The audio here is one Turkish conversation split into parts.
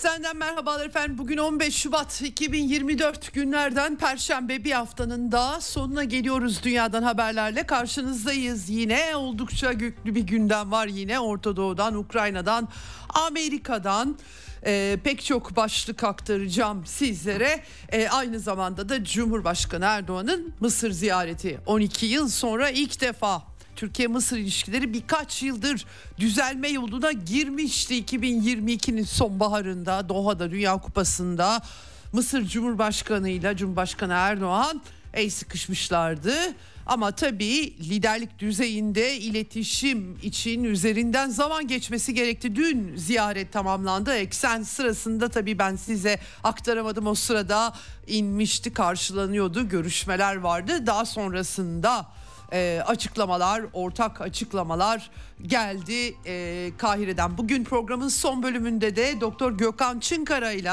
Eksenden merhabalar efendim. Bugün 15 Şubat 2024 günlerden Perşembe bir haftanın daha sonuna geliyoruz dünyadan haberlerle. Karşınızdayız. Yine oldukça yüklü bir gündem var. Yine Orta Doğu'dan, Ukrayna'dan, Amerika'dan e, pek çok başlık aktaracağım sizlere. E, aynı zamanda da Cumhurbaşkanı Erdoğan'ın Mısır ziyareti 12 yıl sonra ilk defa Türkiye-Mısır ilişkileri birkaç yıldır düzelme yoluna girmişti 2022'nin sonbaharında Doha'da Dünya Kupası'nda Mısır Cumhurbaşkanı ile Cumhurbaşkanı Erdoğan el sıkışmışlardı. Ama tabii liderlik düzeyinde iletişim için üzerinden zaman geçmesi gerekti. Dün ziyaret tamamlandı. Eksen sırasında tabii ben size aktaramadım o sırada inmişti karşılanıyordu görüşmeler vardı. Daha sonrasında e, açıklamalar, ortak açıklamalar geldi e, Kahire'den. Bugün programın son bölümünde de Doktor Gökhan Çınkara ile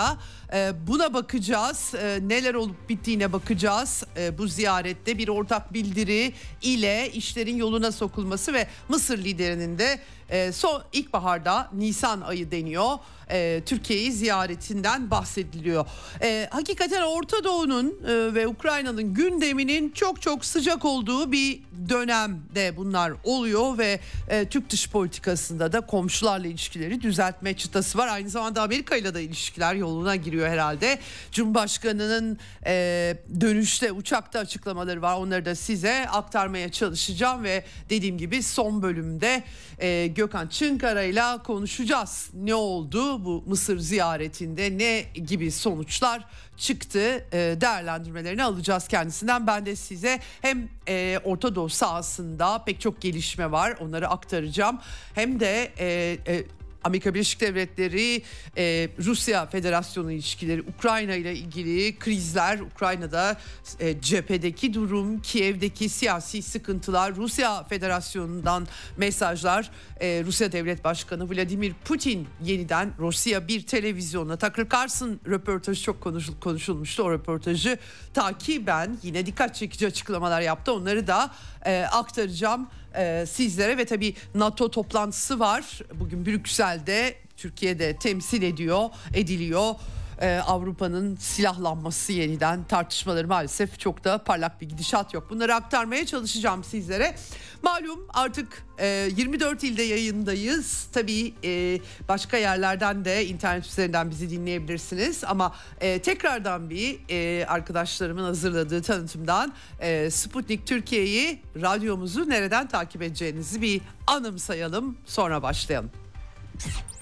buna bakacağız. E, neler olup bittiğine bakacağız. E, bu ziyarette bir ortak bildiri ile işlerin yoluna sokulması ve Mısır liderinin de e, son ilkbaharda Nisan ayı deniyor. E, Türkiye'yi ziyaretinden bahsediliyor. E, hakikaten Orta Doğu'nun e, ve Ukrayna'nın gündeminin çok çok sıcak olduğu bir dönemde bunlar oluyor ve e, Türk dış politikasında da komşularla ilişkileri düzeltme çıtası var. Aynı zamanda Amerika ile de ilişkiler yoluna giriyor herhalde. Cumhurbaşkanının e, dönüşte uçakta açıklamaları var. Onları da size aktarmaya çalışacağım ve dediğim gibi son bölümde e, Gökhan Çınkara ile konuşacağız. Ne oldu bu Mısır ziyaretinde ne gibi sonuçlar çıktı e, değerlendirmelerini alacağız kendisinden. Ben de size hem e, Orta Doğu sahasında pek çok gelişme var onları aktaracağım. Hem de e, Amerika Birleşik Devletleri, e, Rusya Federasyonu ilişkileri, Ukrayna ile ilgili krizler, Ukrayna'da e, cephedeki durum, Kiev'deki siyasi sıkıntılar, Rusya Federasyonu'ndan mesajlar, e, Rusya Devlet Başkanı Vladimir Putin yeniden Rusya bir televizyonla Tucker Carlson röportajı çok konuşul, konuşulmuştu. O röportajı takiben yine dikkat çekici açıklamalar yaptı. Onları da e, aktaracağım e, sizlere ve tabii NATO toplantısı var. Bugün Brüksel'de Türkiye'de temsil ediyor, ediliyor. Ee, Avrupa'nın silahlanması yeniden tartışmaları maalesef çok da parlak bir gidişat yok. Bunları aktarmaya çalışacağım sizlere. Malum artık e, 24 ilde yayındayız. Tabii e, başka yerlerden de internet üzerinden bizi dinleyebilirsiniz. Ama e, tekrardan bir e, arkadaşlarımın hazırladığı tanıtımdan e, Sputnik Türkiye'yi radyomuzu nereden takip edeceğinizi bir anımsayalım. Sonra başlayalım.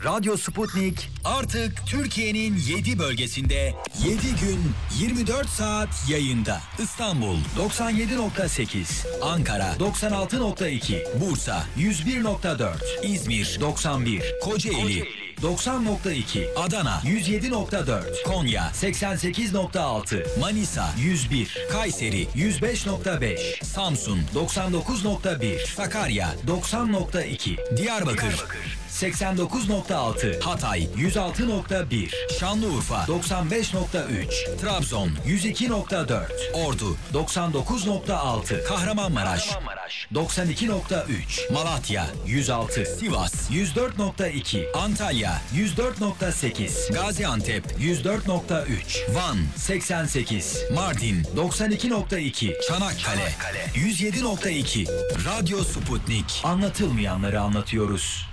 Radyo Sputnik artık Türkiye'nin 7 bölgesinde 7 gün 24 saat yayında. İstanbul 97.8, Ankara 96.2, Bursa 101.4, İzmir 91, Kocaeli 90.2, Adana 107.4, Konya 88.6, Manisa 101, Kayseri 105.5, Samsun 99.1, Sakarya 90.2, Diyarbakır 89.6, Hatay 106.1, Şanlıurfa 95.3, Trabzon 102.4, Ordu 99.6, Kahramanmaraş 92.3, Malatya 106, Sivas 104.2, Antalya 104.8, Gaziantep 104.3, Van 88, Mardin 92.2, Çanakkale 107.2, Radyo Sputnik. Anlatılmayanları anlatıyoruz.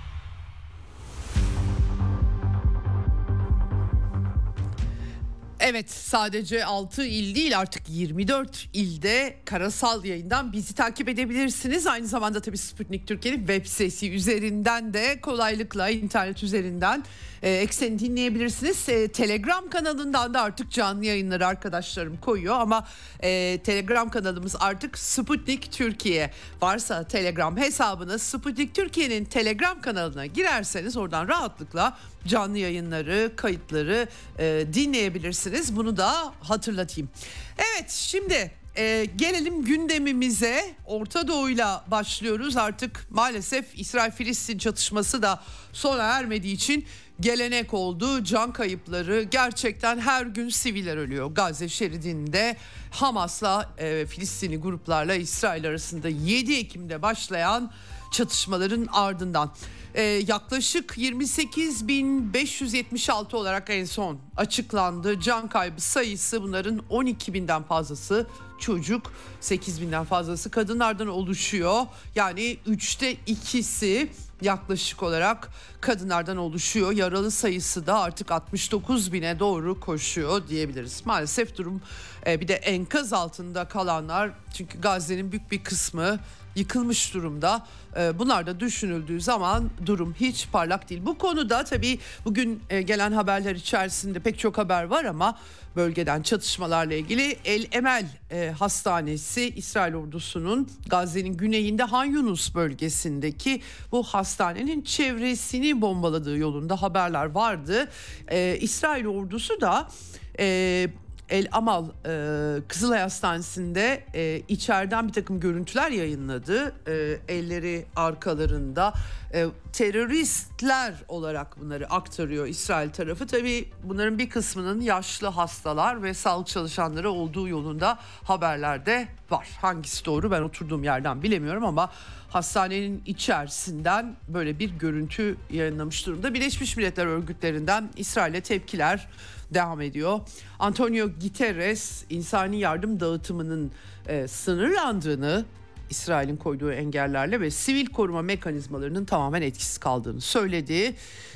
Evet sadece 6 il değil artık 24 ilde karasal yayından bizi takip edebilirsiniz. Aynı zamanda tabii Sputnik Türkiye'nin web sitesi üzerinden de kolaylıkla internet üzerinden e, ekseni dinleyebilirsiniz. E, Telegram kanalından da artık canlı yayınları arkadaşlarım koyuyor ama e, Telegram kanalımız artık Sputnik Türkiye. Varsa Telegram hesabınız Sputnik Türkiye'nin Telegram kanalına girerseniz oradan rahatlıkla canlı yayınları, kayıtları e, dinleyebilirsiniz. Bunu da hatırlatayım. Evet şimdi e, gelelim gündemimize. Orta Doğu'yla başlıyoruz. Artık maalesef İsrail-Filistin çatışması da sona ermediği için gelenek oldu. Can kayıpları gerçekten her gün siviller ölüyor. Gazze şeridinde Hamas'la e, Filistinli gruplarla İsrail arasında 7 Ekim'de başlayan çatışmaların ardından e, yaklaşık 28.576 olarak en son açıklandı. Can kaybı sayısı bunların 12 binden fazlası çocuk 8 binden fazlası kadınlardan oluşuyor. Yani üçte ikisi yaklaşık olarak kadınlardan oluşuyor. Yaralı sayısı da artık 69 bine doğru koşuyor diyebiliriz. Maalesef durum e, bir de enkaz altında kalanlar çünkü Gazze'nin büyük bir kısmı yıkılmış durumda. Ee, bunlar da düşünüldüğü zaman durum hiç parlak değil. Bu konuda tabii bugün e, gelen haberler içerisinde pek çok haber var ama bölgeden çatışmalarla ilgili El Emel e, Hastanesi İsrail ordusunun Gazze'nin güneyinde Han Yunus bölgesindeki bu hastanenin çevresini bombaladığı yolunda haberler vardı. E, İsrail ordusu da El Amal e, Kızılay Hastanesi'nde e, içeriden bir takım görüntüler yayınladı. E, elleri arkalarında e, teröristler olarak bunları aktarıyor İsrail tarafı. Tabii bunların bir kısmının yaşlı hastalar ve sağlık çalışanları olduğu yolunda haberlerde var. Hangisi doğru ben oturduğum yerden bilemiyorum ama hastanenin içerisinden böyle bir görüntü yayınlamış durumda. Birleşmiş Milletler örgütlerinden İsrail'e tepkiler devam ediyor. Antonio Guterres insani yardım dağıtımının e, sınırlandığını İsrail'in koyduğu engellerle ve sivil koruma mekanizmalarının tamamen etkisiz kaldığını söyledi.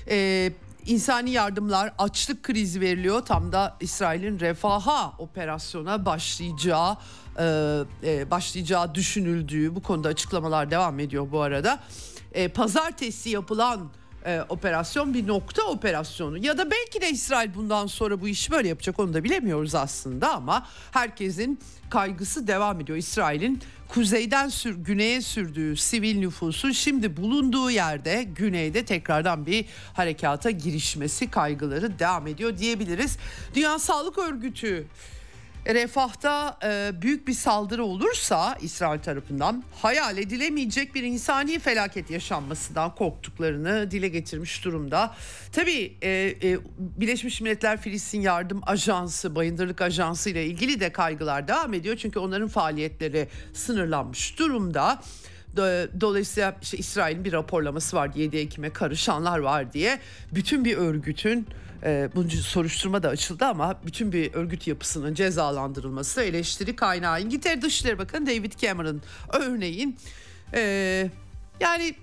Ee, insani yardımlar açlık krizi veriliyor. Tam da İsrail'in refaha operasyona başlayacağı e, e, başlayacağı düşünüldüğü bu konuda açıklamalar devam ediyor bu arada. E, pazartesi yapılan e, operasyon bir nokta operasyonu ya da belki de İsrail bundan sonra bu işi böyle yapacak onu da bilemiyoruz aslında ama herkesin kaygısı devam ediyor. İsrail'in kuzeyden sür, güneye sürdüğü sivil nüfusun şimdi bulunduğu yerde güneyde tekrardan bir harekata girişmesi kaygıları devam ediyor diyebiliriz. Dünya Sağlık Örgütü Refah'ta e, büyük bir saldırı olursa İsrail tarafından hayal edilemeyecek bir insani felaket yaşanmasından korktuklarını dile getirmiş durumda. Tabii e, e, Birleşmiş Milletler Filistin Yardım Ajansı, Bayındırlık Ajansı ile ilgili de kaygılar devam ediyor. Çünkü onların faaliyetleri sınırlanmış durumda. Dolayısıyla işte İsrail'in bir raporlaması var 7 Ekim'e karışanlar var diye. Bütün bir örgütün e, bunun soruşturma da açıldı ama bütün bir örgüt yapısının cezalandırılması eleştiri kaynağı. İngiltere Dışişleri Bakanı David Cameron örneğin e, yani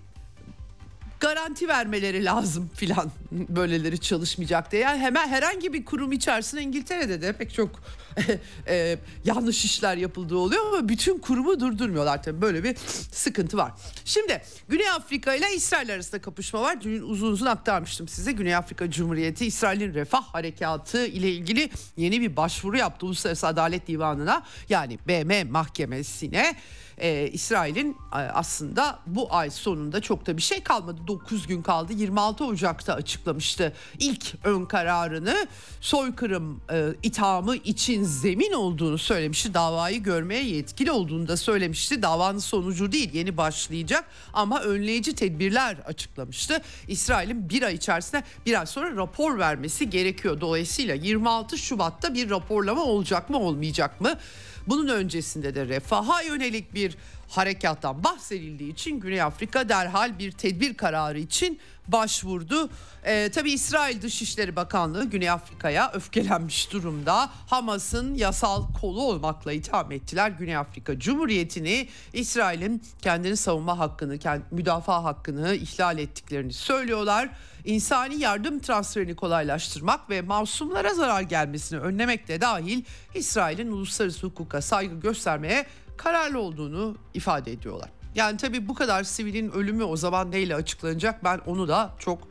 garanti vermeleri lazım filan böyleleri çalışmayacak diye. Yani hemen herhangi bir kurum içerisinde İngiltere'de de pek çok e, yanlış işler yapıldığı oluyor ama bütün kurumu durdurmuyorlar tabii böyle bir sıkıntı var. Şimdi Güney Afrika ile İsrail arasında kapışma var. Dün uzun uzun aktarmıştım size. Güney Afrika Cumhuriyeti İsrail'in refah harekatı ile ilgili yeni bir başvuru yaptı Uluslararası Adalet Divanı'na yani BM mahkemesine e, İsrail'in aslında bu ay sonunda çok da bir şey kalmadı. 9 gün kaldı. 26 Ocak'ta açıklamıştı ilk ön kararını. Soykırım e, ithamı için zemin olduğunu söylemişti. Davayı görmeye yetkili olduğunu da söylemişti. Davanın sonucu değil yeni başlayacak ama önleyici tedbirler açıklamıştı. İsrail'in bir ay içerisinde bir ay sonra rapor vermesi gerekiyor. Dolayısıyla 26 Şubat'ta bir raporlama olacak mı olmayacak mı? Bunun öncesinde de refaha yönelik bir harekattan bahsedildiği için Güney Afrika derhal bir tedbir kararı için başvurdu. Ee, tabii İsrail Dışişleri Bakanlığı Güney Afrika'ya öfkelenmiş durumda. Hamas'ın yasal kolu olmakla itham ettiler. Güney Afrika Cumhuriyeti'ni İsrail'in kendini savunma hakkını, müdafaa hakkını ihlal ettiklerini söylüyorlar. İnsani yardım transferini kolaylaştırmak ve masumlara zarar gelmesini önlemek de dahil İsrail'in uluslararası hukuka saygı göstermeye kararlı olduğunu ifade ediyorlar. Yani tabii bu kadar sivilin ölümü o zaman neyle açıklanacak ben onu da çok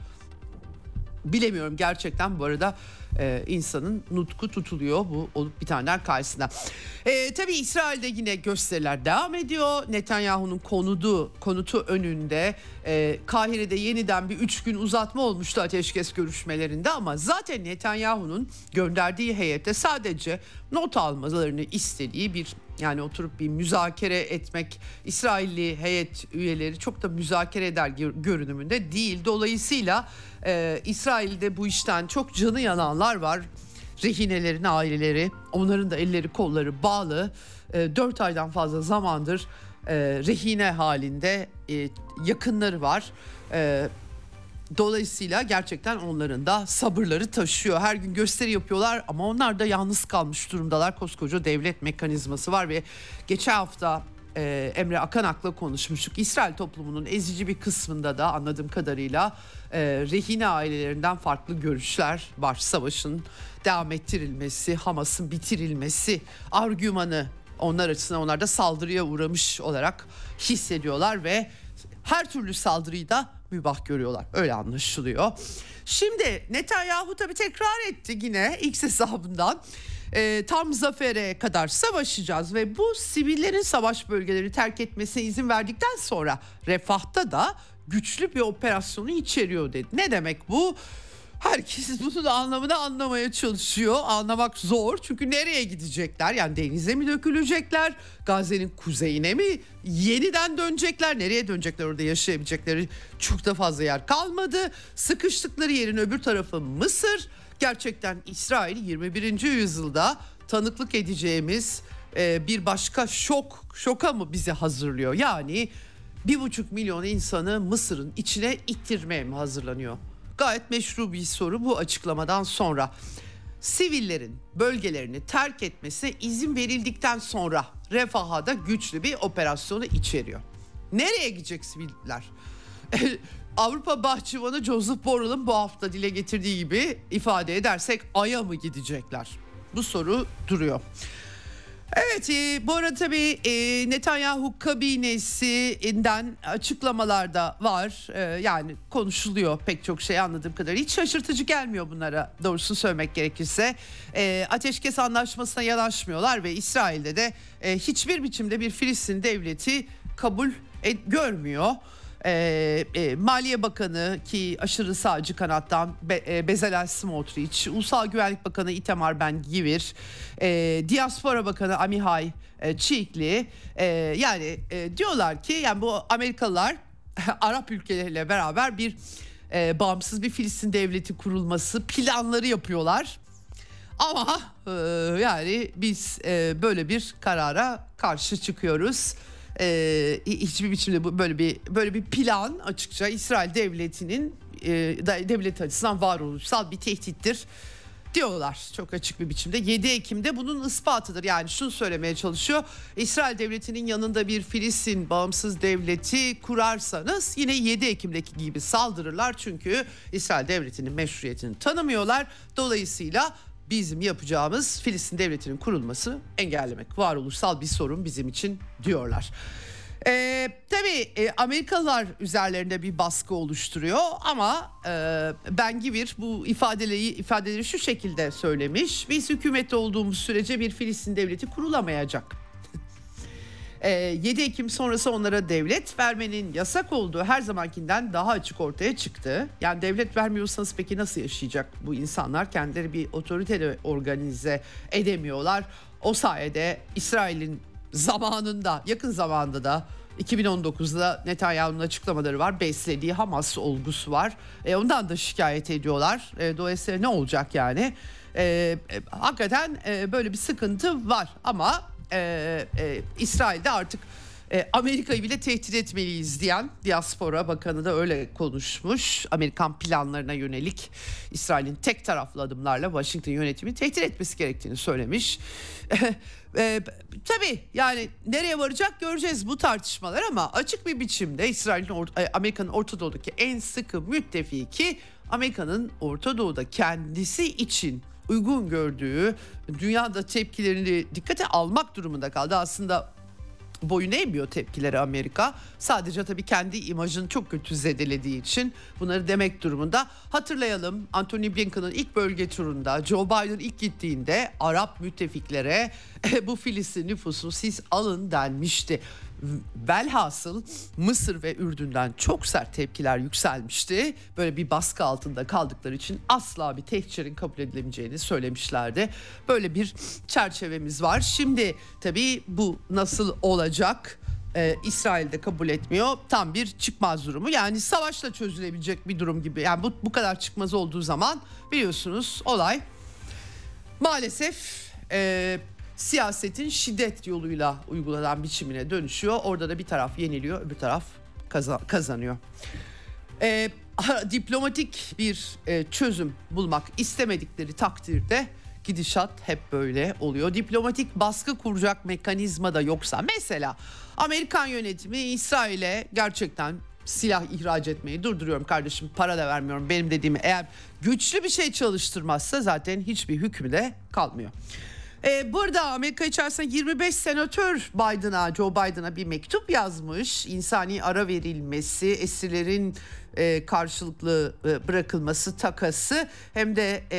bilemiyorum gerçekten bu arada e, insanın nutku tutuluyor bu olup bitenler karşısında. E, tabii İsrail'de yine gösteriler devam ediyor. Netanyahu'nun konudu, konutu önünde e, Kahire'de yeniden bir üç gün uzatma olmuştu ateşkes görüşmelerinde ama zaten Netanyahu'nun gönderdiği heyette sadece not almalarını istediği bir yani oturup bir müzakere etmek İsrailli heyet üyeleri çok da müzakere eder görünümünde değil. Dolayısıyla e, İsrail'de bu işten çok canı yananlar var. Rehinelerin aileleri onların da elleri kolları bağlı. E, 4 aydan fazla zamandır e, rehine halinde e, yakınları var. E, Dolayısıyla gerçekten onların da sabırları taşıyor. Her gün gösteri yapıyorlar ama onlar da yalnız kalmış durumdalar. Koskoca devlet mekanizması var ve geçen hafta e, Emre Akanak'la konuşmuştuk. İsrail toplumunun ezici bir kısmında da anladığım kadarıyla e, rehine ailelerinden farklı görüşler var. Savaşın devam ettirilmesi, Hamas'ın bitirilmesi argümanı onlar açısından onlar da saldırıya uğramış olarak hissediyorlar ve her türlü saldırıyı da mübah görüyorlar. Öyle anlaşılıyor. Şimdi Netanyahu tabii tekrar etti yine X hesabından. E, tam zafere kadar savaşacağız ve bu sivillerin savaş bölgeleri terk etmesine izin verdikten sonra refahta da güçlü bir operasyonu içeriyor dedi. Ne demek bu? Herkes bunun anlamını anlamaya çalışıyor. Anlamak zor çünkü nereye gidecekler? Yani denize mi dökülecekler? Gazze'nin kuzeyine mi yeniden dönecekler? Nereye dönecekler orada yaşayabilecekleri çok da fazla yer kalmadı. Sıkıştıkları yerin öbür tarafı Mısır. Gerçekten İsrail 21. yüzyılda tanıklık edeceğimiz e, bir başka şok şoka mı bizi hazırlıyor? Yani bir buçuk milyon insanı Mısır'ın içine ittirmeye mi hazırlanıyor? Gayet meşru bir soru bu açıklamadan sonra. Sivillerin bölgelerini terk etmesine izin verildikten sonra refaha da güçlü bir operasyonu içeriyor. Nereye gidecek siviller? Avrupa Bahçıvanı Joseph Borrell'ın bu hafta dile getirdiği gibi ifade edersek Ay'a mı gidecekler? Bu soru duruyor. Evet e, bu arada tabii e, Netanyahu kabinesinden açıklamalar da var. E, yani konuşuluyor pek çok şey anladığım kadarıyla. Hiç şaşırtıcı gelmiyor bunlara doğrusunu söylemek gerekirse. E, ateşkes anlaşmasına yanaşmıyorlar ve İsrail'de de e, hiçbir biçimde bir Filistin devleti kabul et, görmüyor e, e, Maliye Bakanı ki aşırı sağcı kanattan Be, e, Bezalel Smotrich, Ulusal Güvenlik Bakanı Itamar Ben Givir, e, Diaspora Bakanı Amihay e, Çiğkli e, yani e, diyorlar ki yani bu Amerikalılar Arap ülkeleriyle beraber bir e, bağımsız bir Filistin devleti kurulması planları yapıyorlar. Ama e, yani biz e, böyle bir karara karşı çıkıyoruz e, hiçbir biçimde böyle bir böyle bir plan açıkça İsrail devletinin e, devlet açısından varoluşsal bir tehdittir diyorlar çok açık bir biçimde. 7 Ekim'de bunun ispatıdır. Yani şunu söylemeye çalışıyor. İsrail devletinin yanında bir Filistin bağımsız devleti kurarsanız yine 7 Ekim'deki gibi saldırırlar. Çünkü İsrail devletinin meşruiyetini tanımıyorlar. Dolayısıyla bizim yapacağımız Filistin devletinin kurulması engellemek. Varoluşsal bir sorun bizim için diyorlar. Ee, tabii e, Amerikalılar üzerlerinde bir baskı oluşturuyor ama e, Ben Givir bu ifadeleri ifadeleri şu şekilde söylemiş. Biz hükümette olduğumuz sürece bir Filistin devleti kurulamayacak. 7 ee, Ekim sonrası onlara devlet vermenin yasak olduğu her zamankinden daha açık ortaya çıktı. Yani devlet vermiyorsanız peki nasıl yaşayacak bu insanlar? Kendileri bir otoriteyle organize edemiyorlar. O sayede İsrail'in zamanında, yakın zamanda da 2019'da Netanyahu'nun açıklamaları var. Beslediği Hamas olgusu var. E, ondan da şikayet ediyorlar. E, dolayısıyla ne olacak yani? E, hakikaten e, böyle bir sıkıntı var ama e, e, İsrail'de artık e, Amerika'yı bile tehdit etmeliyiz diyen diaspora bakanı da öyle konuşmuş. Amerikan planlarına yönelik İsrail'in tek taraflı adımlarla Washington yönetimi tehdit etmesi gerektiğini söylemiş. e, tabii yani nereye varacak göreceğiz bu tartışmalar ama açık bir biçimde İsrail'in e, Amerika'nın Orta Doğu'daki en sıkı müttefiki Amerika'nın Orta Doğu'da kendisi için uygun gördüğü dünyada tepkilerini dikkate almak durumunda kaldı. Aslında boyun eğmiyor tepkileri Amerika. Sadece tabii kendi imajını çok kötü zedelediği için bunları demek durumunda. Hatırlayalım Anthony Blinken'ın ilk bölge turunda Joe Biden ilk gittiğinde Arap müttefiklere bu Filistin nüfusunu siz alın denmişti. Velhasıl Mısır ve Ürdün'den çok sert tepkiler yükselmişti. Böyle bir baskı altında kaldıkları için asla bir tehcirin kabul edilemeyeceğini söylemişlerdi. Böyle bir çerçevemiz var. Şimdi tabii bu nasıl olacak? Ee, İsrail'de kabul etmiyor. Tam bir çıkmaz durumu. Yani savaşla çözülebilecek bir durum gibi. Yani bu, bu kadar çıkmaz olduğu zaman biliyorsunuz olay maalesef e, siyasetin şiddet yoluyla uygulanan biçimine dönüşüyor. Orada da bir taraf yeniliyor, öbür taraf kazanıyor. Ee, diplomatik bir e, çözüm bulmak istemedikleri takdirde gidişat hep böyle oluyor. Diplomatik baskı kuracak mekanizma da yoksa mesela Amerikan yönetimi İsrail'e gerçekten silah ihraç etmeyi durduruyorum kardeşim para da vermiyorum benim dediğimi eğer güçlü bir şey çalıştırmazsa zaten hiçbir hükmü de kalmıyor. Ee, burada Amerika içerisinde 25 senatör Biden'a, Joe Biden'a bir mektup yazmış. İnsani ara verilmesi, esirlerin e, karşılıklı e, bırakılması takası. Hem de e,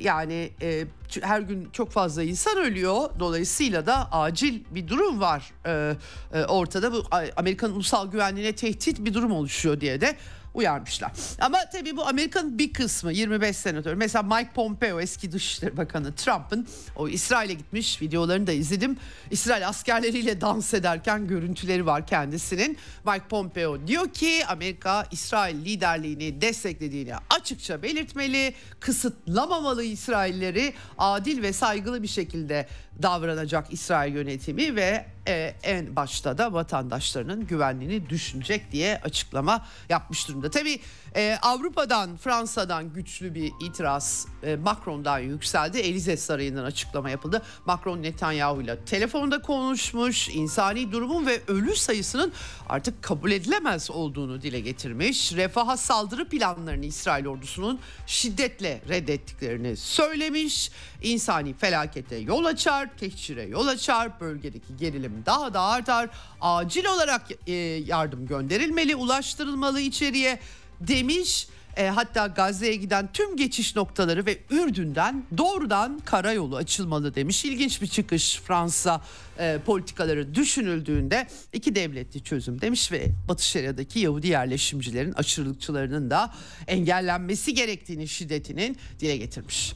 yani e, her gün çok fazla insan ölüyor. Dolayısıyla da acil bir durum var e, e, ortada. Bu Amerika'nın ulusal güvenliğine tehdit bir durum oluşuyor diye de uyarmışlar. Ama tabii bu Amerika'nın bir kısmı 25 senatör. Mesela Mike Pompeo eski Dışişleri Bakanı Trump'ın o İsrail'e gitmiş videolarını da izledim. İsrail askerleriyle dans ederken görüntüleri var kendisinin. Mike Pompeo diyor ki Amerika İsrail liderliğini desteklediğini açıkça belirtmeli. Kısıtlamamalı İsrailleri adil ve saygılı bir şekilde davranacak İsrail yönetimi ve e, en başta da vatandaşlarının güvenliğini düşünecek diye açıklama yapmış durumda. Tabii e, Avrupa'dan, Fransa'dan güçlü bir itiraz e, Macron'dan yükseldi. Elize Sarayı'ndan açıklama yapıldı. Macron Netanyahu ile telefonda konuşmuş. insani durumun ve ölü sayısının artık kabul edilemez olduğunu dile getirmiş. Refaha saldırı planlarını İsrail ordusunun şiddetle reddettiklerini söylemiş. İnsani felakete yol açar, tehcire yol açar, bölgedeki gerilim daha da artar. Acil olarak e, yardım gönderilmeli, ulaştırılmalı içeriye demiş. E, hatta Gazze'ye giden tüm geçiş noktaları ve Ürdün'den doğrudan karayolu açılmalı demiş. İlginç bir çıkış Fransa e, politikaları düşünüldüğünde iki devletli çözüm demiş ve Batı Şeria'daki Yahudi yerleşimcilerin aşırılıkçılarının da engellenmesi gerektiğini şiddetinin dile getirmiş.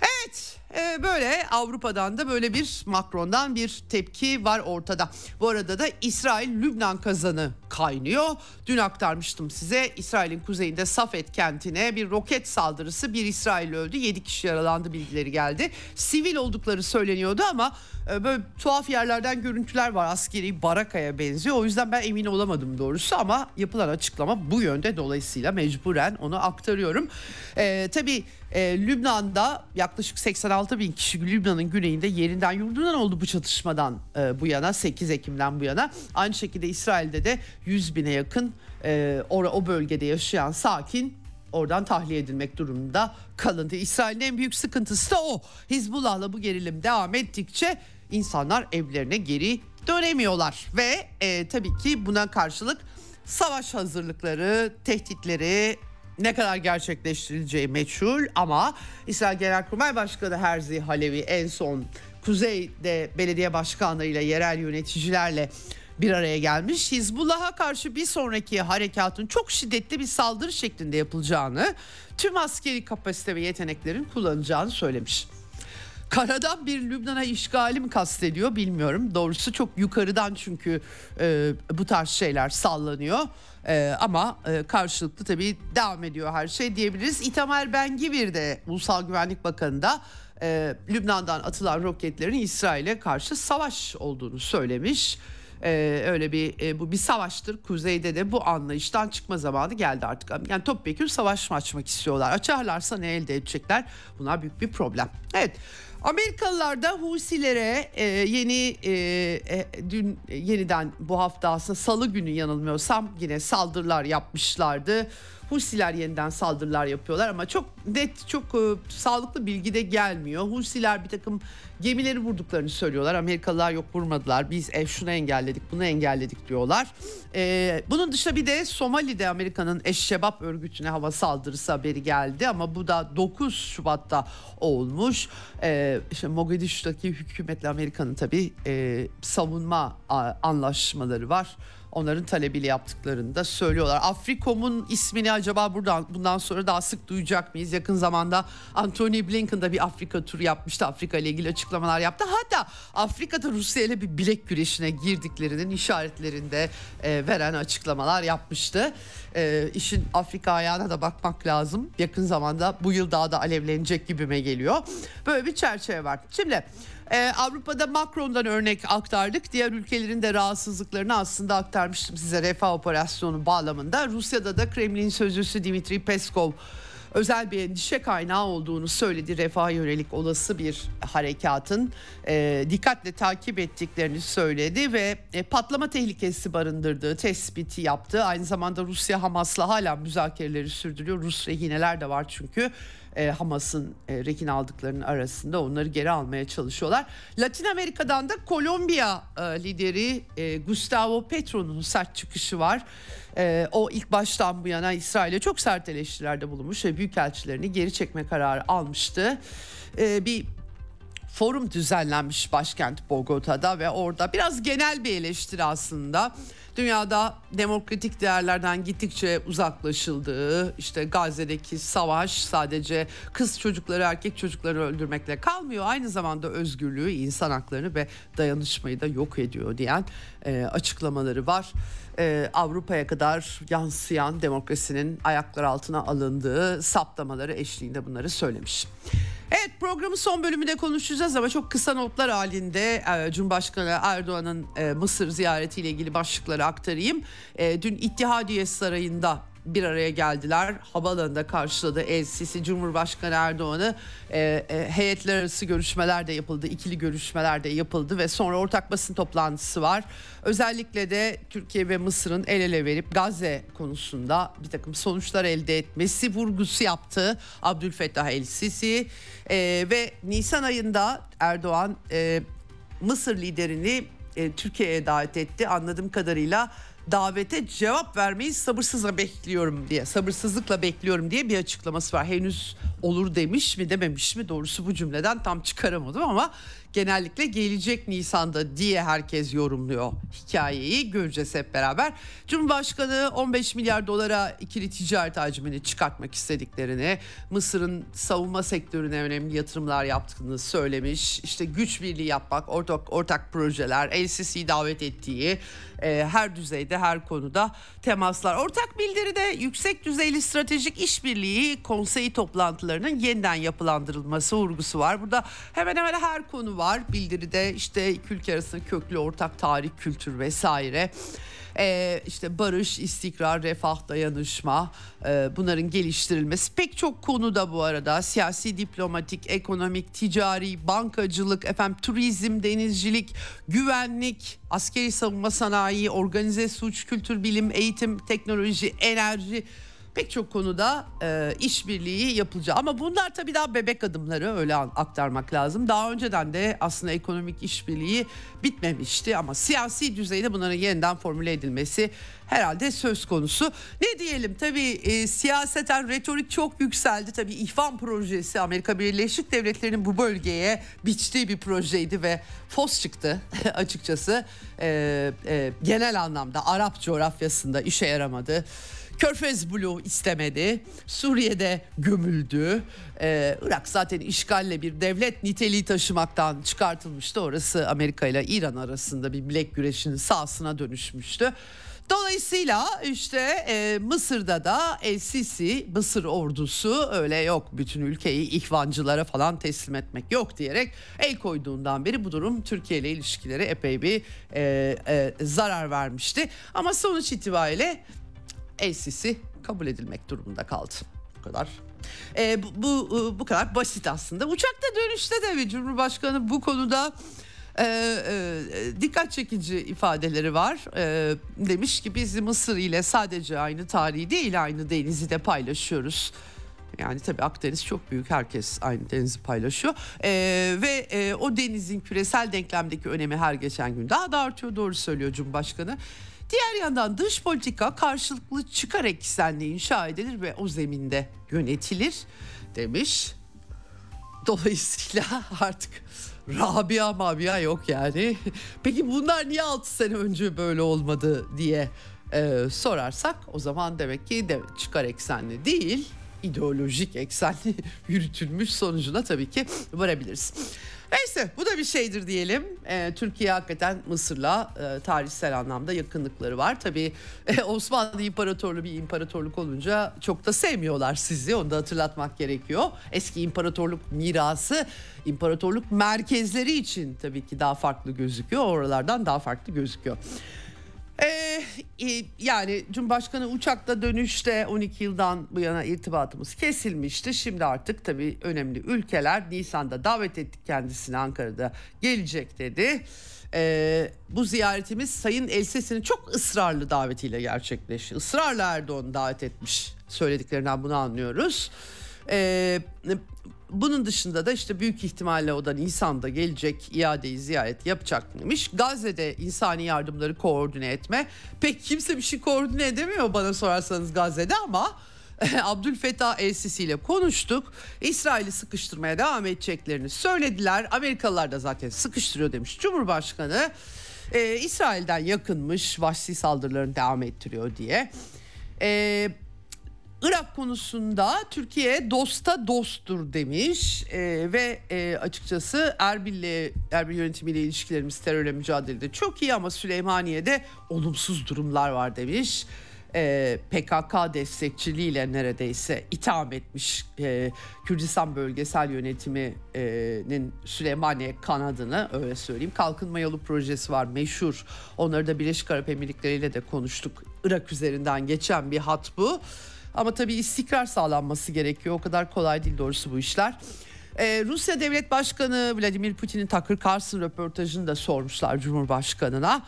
Evet e, böyle Avrupa'dan da böyle bir Macron'dan bir tepki var ortada. Bu arada da İsrail-Lübnan kazanı kaynıyor. Dün aktarmıştım size İsrail'in kuzeyinde Safed kentine bir roket saldırısı bir İsrail öldü 7 kişi yaralandı bilgileri geldi. Sivil oldukları söyleniyordu ama e, böyle tuhaf yerlerden görüntüler var askeri barakaya benziyor. O yüzden ben emin olamadım doğrusu ama yapılan açıklama bu yönde dolayısıyla mecburen onu aktarıyorum. Ee, tabii e, Lübnan'da yaklaşık 86 bin kişi Lübnan'ın güneyinde yerinden yurdundan oldu bu çatışmadan e, bu yana 8 Ekim'den bu yana. Aynı şekilde İsrail'de de 100 bine yakın e, or- o bölgede yaşayan sakin oradan tahliye edilmek durumunda kalındı. İsrail'in en büyük sıkıntısı da o. Hizbullah'la bu gerilim devam ettikçe insanlar evlerine geri dönemiyorlar ve e, tabii ki buna karşılık savaş hazırlıkları, tehditleri ne kadar gerçekleştirileceği meçhul ama İsrail Genelkurmay Başkanı Herzi Halevi en son Kuzey'de belediye başkanlarıyla yerel yöneticilerle bir araya gelmiş. Hizbullah'a karşı bir sonraki harekatın çok şiddetli bir saldırı şeklinde yapılacağını, tüm askeri kapasite ve yeteneklerin kullanacağını söylemiş. Karadan bir Lübnan'a işgali mi kastediyor bilmiyorum. Doğrusu çok yukarıdan çünkü e, bu tarz şeyler sallanıyor. E, ama e, karşılıklı tabii devam ediyor her şey diyebiliriz. İtamar Ben Gibir de Ulusal Güvenlik Bakanı da e, Lübnan'dan atılan roketlerin İsrail'e karşı savaş olduğunu söylemiş. Ee, öyle bir e, bu bir savaştır. Kuzeyde de bu anlayıştan çıkma zamanı geldi artık. Yani topyekun savaş mı açmak istiyorlar? Açarlarsa ne elde edecekler? Bunlar büyük bir problem. Evet. Amerikalılar da Husilere e, yeni e, e, dün e, yeniden bu hafta aslında Salı günü yanılmıyorsam yine saldırılar yapmışlardı. Husiler yeniden saldırılar yapıyorlar ama çok net çok e, sağlıklı bilgi de gelmiyor. Husiler bir takım gemileri vurduklarını söylüyorlar. Amerikalılar yok vurmadılar. Biz ev şunu engelledik bunu engelledik diyorlar. E, bunun dışında bir de Somali'de Amerika'nın Eşşebap örgütüne hava saldırısı haberi geldi ama bu da 9 Şubat'ta olmuş. E, işte Mogadishu'daki hükümetle Amerika'nın tabii e, savunma anlaşmaları var onların talebiyle yaptıklarını da söylüyorlar. Afrikom'un ismini acaba buradan bundan sonra daha sık duyacak mıyız? Yakın zamanda Anthony Blinken da bir Afrika turu yapmıştı. Afrika ile ilgili açıklamalar yaptı. Hatta Afrika'da Rusya ile bir bilek güreşine girdiklerinin işaretlerinde e, veren açıklamalar yapmıştı. E, işin Afrika ayağına da bakmak lazım. Yakın zamanda bu yıl daha da alevlenecek gibime geliyor. Böyle bir çerçeve var. Şimdi ee, Avrupa'da Macron'dan örnek aktardık. Diğer ülkelerin de rahatsızlıklarını aslında aktarmıştım size refah operasyonu bağlamında. Rusya'da da Kremlin sözcüsü Dimitri Peskov özel bir endişe kaynağı olduğunu söyledi. Refaha yönelik olası bir harekatın e, dikkatle takip ettiklerini söyledi ve e, patlama tehlikesi barındırdığı tespiti yaptı. Aynı zamanda Rusya Hamas'la hala müzakereleri sürdürüyor. Rus rehineler de var çünkü e, Hamas'ın e, rehin aldıklarının arasında onları geri almaya çalışıyorlar. Latin Amerika'dan da Kolombiya e, lideri e, Gustavo Petro'nun sert çıkışı var. E, o ilk baştan bu yana İsrail'e çok sert eleştirilerde bulunmuş ve büyükelçilerini geri çekme kararı almıştı. E, bir forum düzenlenmiş başkent Bogota'da ve orada biraz genel bir eleştiri aslında dünyada demokratik değerlerden gittikçe uzaklaşıldığı, işte Gazze'deki savaş sadece kız çocukları erkek çocukları öldürmekle kalmıyor. Aynı zamanda özgürlüğü, insan haklarını ve dayanışmayı da yok ediyor diyen e, açıklamaları var. E, Avrupa'ya kadar yansıyan demokrasinin ayaklar altına alındığı saptamaları eşliğinde bunları söylemiş. Evet programın son bölümünde konuşacağız ama çok kısa notlar halinde e, Cumhurbaşkanı Erdoğan'ın e, Mısır ziyaretiyle ilgili başlıkları aktarayım. E, dün İttihadiye Sarayı'nda bir araya geldiler. Havaalanında karşıladı El Sisi Cumhurbaşkanı Erdoğan'ı. E, e, heyetler arası görüşmeler de yapıldı, ikili görüşmeler de yapıldı ve sonra ortak basın toplantısı var. Özellikle de Türkiye ve Mısır'ın el ele verip Gazze konusunda bir takım sonuçlar elde etmesi vurgusu yaptı Abdülfettah El Sisi. E, ve Nisan ayında Erdoğan e, Mısır liderini e, Türkiye'ye davet etti. Anladığım kadarıyla davete cevap vermeyi sabırsızla bekliyorum diye sabırsızlıkla bekliyorum diye bir açıklaması var. Henüz olur demiş mi dememiş mi doğrusu bu cümleden tam çıkaramadım ama genellikle gelecek Nisan'da diye herkes yorumluyor hikayeyi göreceğiz hep beraber. Cumhurbaşkanı 15 milyar dolara ikili ticaret hacmini çıkartmak istediklerini, Mısır'ın savunma sektörüne önemli yatırımlar yaptığını söylemiş. İşte güç birliği yapmak, ortak ortak projeler, LCC'yi davet ettiği e, her düzeyde her konuda temaslar. Ortak bildiride yüksek düzeyli stratejik işbirliği konseyi toplantılarının yeniden yapılandırılması vurgusu var. Burada hemen hemen her konu var bildiride işte iki ülke arasında köklü ortak tarih, kültür vesaire e, işte barış, istikrar, refah, dayanışma e, bunların geliştirilmesi. Pek çok konuda bu arada. Siyasi, diplomatik, ekonomik, ticari, bankacılık, efendim turizm, denizcilik, güvenlik, askeri savunma sanayi, organize suç, kültür, bilim, eğitim, teknoloji, enerji pek çok konuda e, işbirliği yapılacak. Ama bunlar tabii daha bebek adımları öyle aktarmak lazım. Daha önceden de aslında ekonomik işbirliği bitmemişti ama siyasi düzeyde bunların yeniden formüle edilmesi herhalde söz konusu. Ne diyelim tabii e, siyaseten retorik çok yükseldi. Tabii İhvan projesi Amerika Birleşik Devletleri'nin bu bölgeye biçtiği bir projeydi ve fos çıktı açıkçası. E, e, genel anlamda Arap coğrafyasında işe yaramadı. Körfez Blue istemedi. Suriye'de gömüldü. Ee, Irak zaten işgalle bir devlet niteliği taşımaktan çıkartılmıştı. Orası Amerika ile İran arasında bir bilek güreşinin sahasına dönüşmüştü. Dolayısıyla işte e, Mısır'da da El Sisi Mısır ordusu öyle yok bütün ülkeyi ihvancılara falan teslim etmek yok diyerek el koyduğundan beri bu durum Türkiye ile ilişkileri epey bir e, e, zarar vermişti. Ama sonuç itibariyle El Sisi kabul edilmek durumunda kaldı. Bu kadar. E, bu, bu, bu kadar basit aslında. Uçakta dönüşte de bir Cumhurbaşkanı bu konuda e, e, dikkat çekici ifadeleri var. E, demiş ki biz Mısır ile sadece aynı tarihi değil aynı denizi de paylaşıyoruz. Yani tabii Akdeniz çok büyük herkes aynı denizi paylaşıyor ee, ve e, o denizin küresel denklemdeki önemi her geçen gün daha da artıyor doğru söylüyor Cumhurbaşkanı. Diğer yandan dış politika karşılıklı çıkar eksenli inşa edilir ve o zeminde yönetilir demiş. Dolayısıyla artık Rabia Mabia yok yani. Peki bunlar niye 6 sene önce böyle olmadı diye e, sorarsak o zaman demek ki de çıkar eksenli değil ideolojik eksenli yürütülmüş sonucuna tabii ki varabiliriz. Neyse bu da bir şeydir diyelim. Ee, Türkiye hakikaten Mısır'la e, tarihsel anlamda yakınlıkları var. Tabii e, Osmanlı İmparatorluğu bir imparatorluk olunca çok da sevmiyorlar sizi. Onu da hatırlatmak gerekiyor. Eski imparatorluk mirası imparatorluk merkezleri için tabii ki daha farklı gözüküyor. Oralardan daha farklı gözüküyor. Ee, yani Cumhurbaşkanı uçakla dönüşte 12 yıldan bu yana irtibatımız kesilmişti. Şimdi artık tabii önemli ülkeler Nisan'da davet ettik kendisini Ankara'da gelecek dedi. Ee, bu ziyaretimiz Sayın Elsesi'nin çok ısrarlı davetiyle gerçekleşti. Israrla Erdoğan davet etmiş söylediklerinden bunu anlıyoruz. Ee, bunun dışında da işte büyük ihtimalle o da Nisan'da gelecek iadeyi ziyaret yapacak demiş. Gazze'de insani yardımları koordine etme. Pek kimse bir şey koordine edemiyor bana sorarsanız Gazze'de ama Abdülfettah El-Sisi ile konuştuk. İsrail'i sıkıştırmaya devam edeceklerini söylediler. Amerikalılar da zaten sıkıştırıyor demiş Cumhurbaşkanı. Ee, İsrail'den yakınmış vahşi saldırılarını devam ettiriyor diye. Ee, Irak konusunda Türkiye dosta dosttur demiş e, ve e, açıkçası Erbil'le Erbil yönetimiyle ilişkilerimiz terörle mücadelede çok iyi ama Süleymaniye'de olumsuz durumlar var demiş. E, PKK destekçiliğiyle neredeyse itham etmiş e, Kürdistan Bölgesel Yönetimi'nin Süleymaniye kanadını öyle söyleyeyim. Kalkınma yolu projesi var meşhur. Onları da Birleşik Arap Emirlikleri ile de konuştuk. Irak üzerinden geçen bir hat bu. Ama tabii istikrar sağlanması gerekiyor. O kadar kolay değil doğrusu bu işler. Ee, Rusya Devlet Başkanı Vladimir Putin'in Tucker Carlson röportajını da sormuşlar Cumhurbaşkanı'na.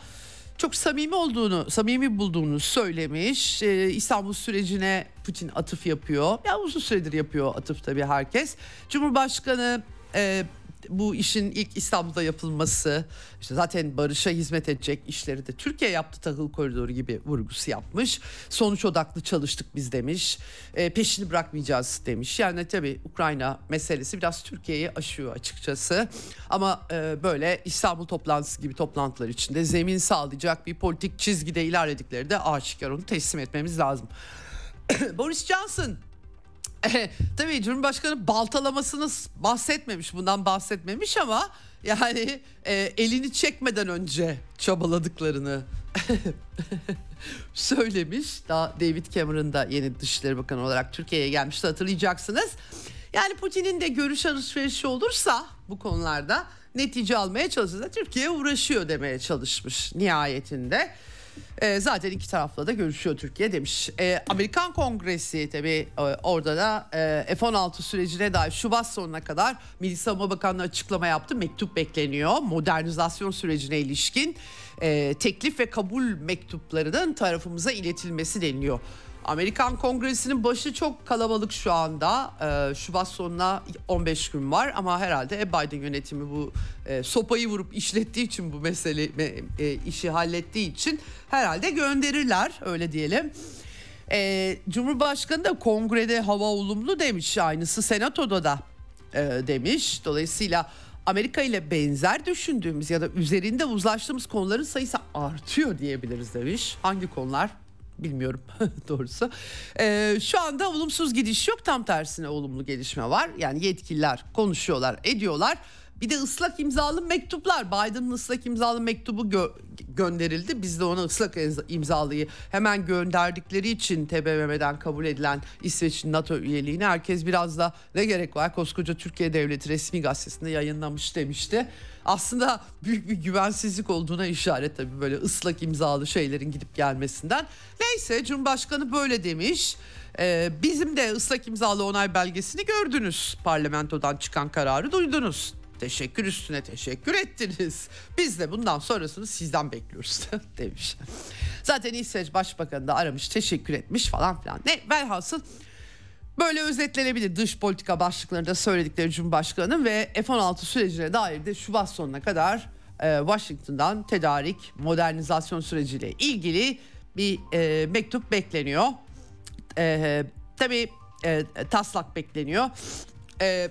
Çok samimi olduğunu, samimi bulduğunu söylemiş. Ee, İstanbul sürecine Putin atıf yapıyor. Ya uzun süredir yapıyor atıf tabii herkes. Cumhurbaşkanı e, bu işin ilk İstanbul'da yapılması işte zaten barışa hizmet edecek işleri de Türkiye yaptı tahıl koridoru gibi vurgusu yapmış. Sonuç odaklı çalıştık biz demiş. E, peşini bırakmayacağız demiş. Yani tabii Ukrayna meselesi biraz Türkiye'yi aşıyor açıkçası. Ama e, böyle İstanbul toplantısı gibi toplantılar içinde zemin sağlayacak bir politik çizgide ilerledikleri de aşikar onu teslim etmemiz lazım. Boris Johnson tabii Cumhurbaşkanı baltalamasını bahsetmemiş, bundan bahsetmemiş ama yani e, elini çekmeden önce çabaladıklarını söylemiş. Daha David Cameron da yeni Dışişleri Bakanı olarak Türkiye'ye gelmişti hatırlayacaksınız. Yani Putin'in de görüş alışverişi olursa bu konularda netice almaya çalışırsa Türkiye uğraşıyor demeye çalışmış nihayetinde. E, zaten iki tarafla da görüşüyor Türkiye demiş. E, Amerikan Kongresi tabii e, orada da e, F-16 sürecine dair Şubat sonuna kadar Milli Savunma Bakanlığı açıklama yaptı. Mektup bekleniyor. Modernizasyon sürecine ilişkin e, teklif ve kabul mektuplarının tarafımıza iletilmesi deniliyor. Amerikan Kongresi'nin başı çok kalabalık şu anda. Ee, Şubat sonuna 15 gün var ama herhalde Biden yönetimi bu e, sopayı vurup işlettiği için bu mesele e, işi hallettiği için herhalde gönderirler öyle diyelim. E, Cumhurbaşkanı da kongrede hava olumlu demiş aynısı senatoda da e, demiş. Dolayısıyla Amerika ile benzer düşündüğümüz ya da üzerinde uzlaştığımız konuların sayısı artıyor diyebiliriz demiş. Hangi konular? Bilmiyorum doğrusu. Ee, şu anda olumsuz gidiş yok tam tersine olumlu gelişme var. Yani yetkililer konuşuyorlar ediyorlar. Bir de ıslak imzalı mektuplar. Biden'ın ıslak imzalı mektubu gö- gönderildi. Biz de ona ıslak imzalıyı hemen gönderdikleri için TBMM'den kabul edilen İsveç'in NATO üyeliğini herkes biraz da ne gerek var koskoca Türkiye Devleti resmi gazetesinde yayınlamış demişti. Aslında büyük bir güvensizlik olduğuna işaret tabii böyle ıslak imzalı şeylerin gidip gelmesinden. Neyse Cumhurbaşkanı böyle demiş. Ee, bizim de ıslak imzalı onay belgesini gördünüz. Parlamentodan çıkan kararı duydunuz. Teşekkür üstüne teşekkür ettiniz. Biz de bundan sonrasını sizden bekliyoruz demiş. Zaten İsveç Başbakanı da aramış teşekkür etmiş falan filan. Ne velhasıl böyle özetlenebilir dış politika başlıklarında söyledikleri Cumhurbaşkanı ve F-16 sürecine dair de Şubat sonuna kadar e, Washington'dan tedarik modernizasyon süreciyle ilgili bir e, mektup bekleniyor. E, tabii e, taslak bekleniyor. E,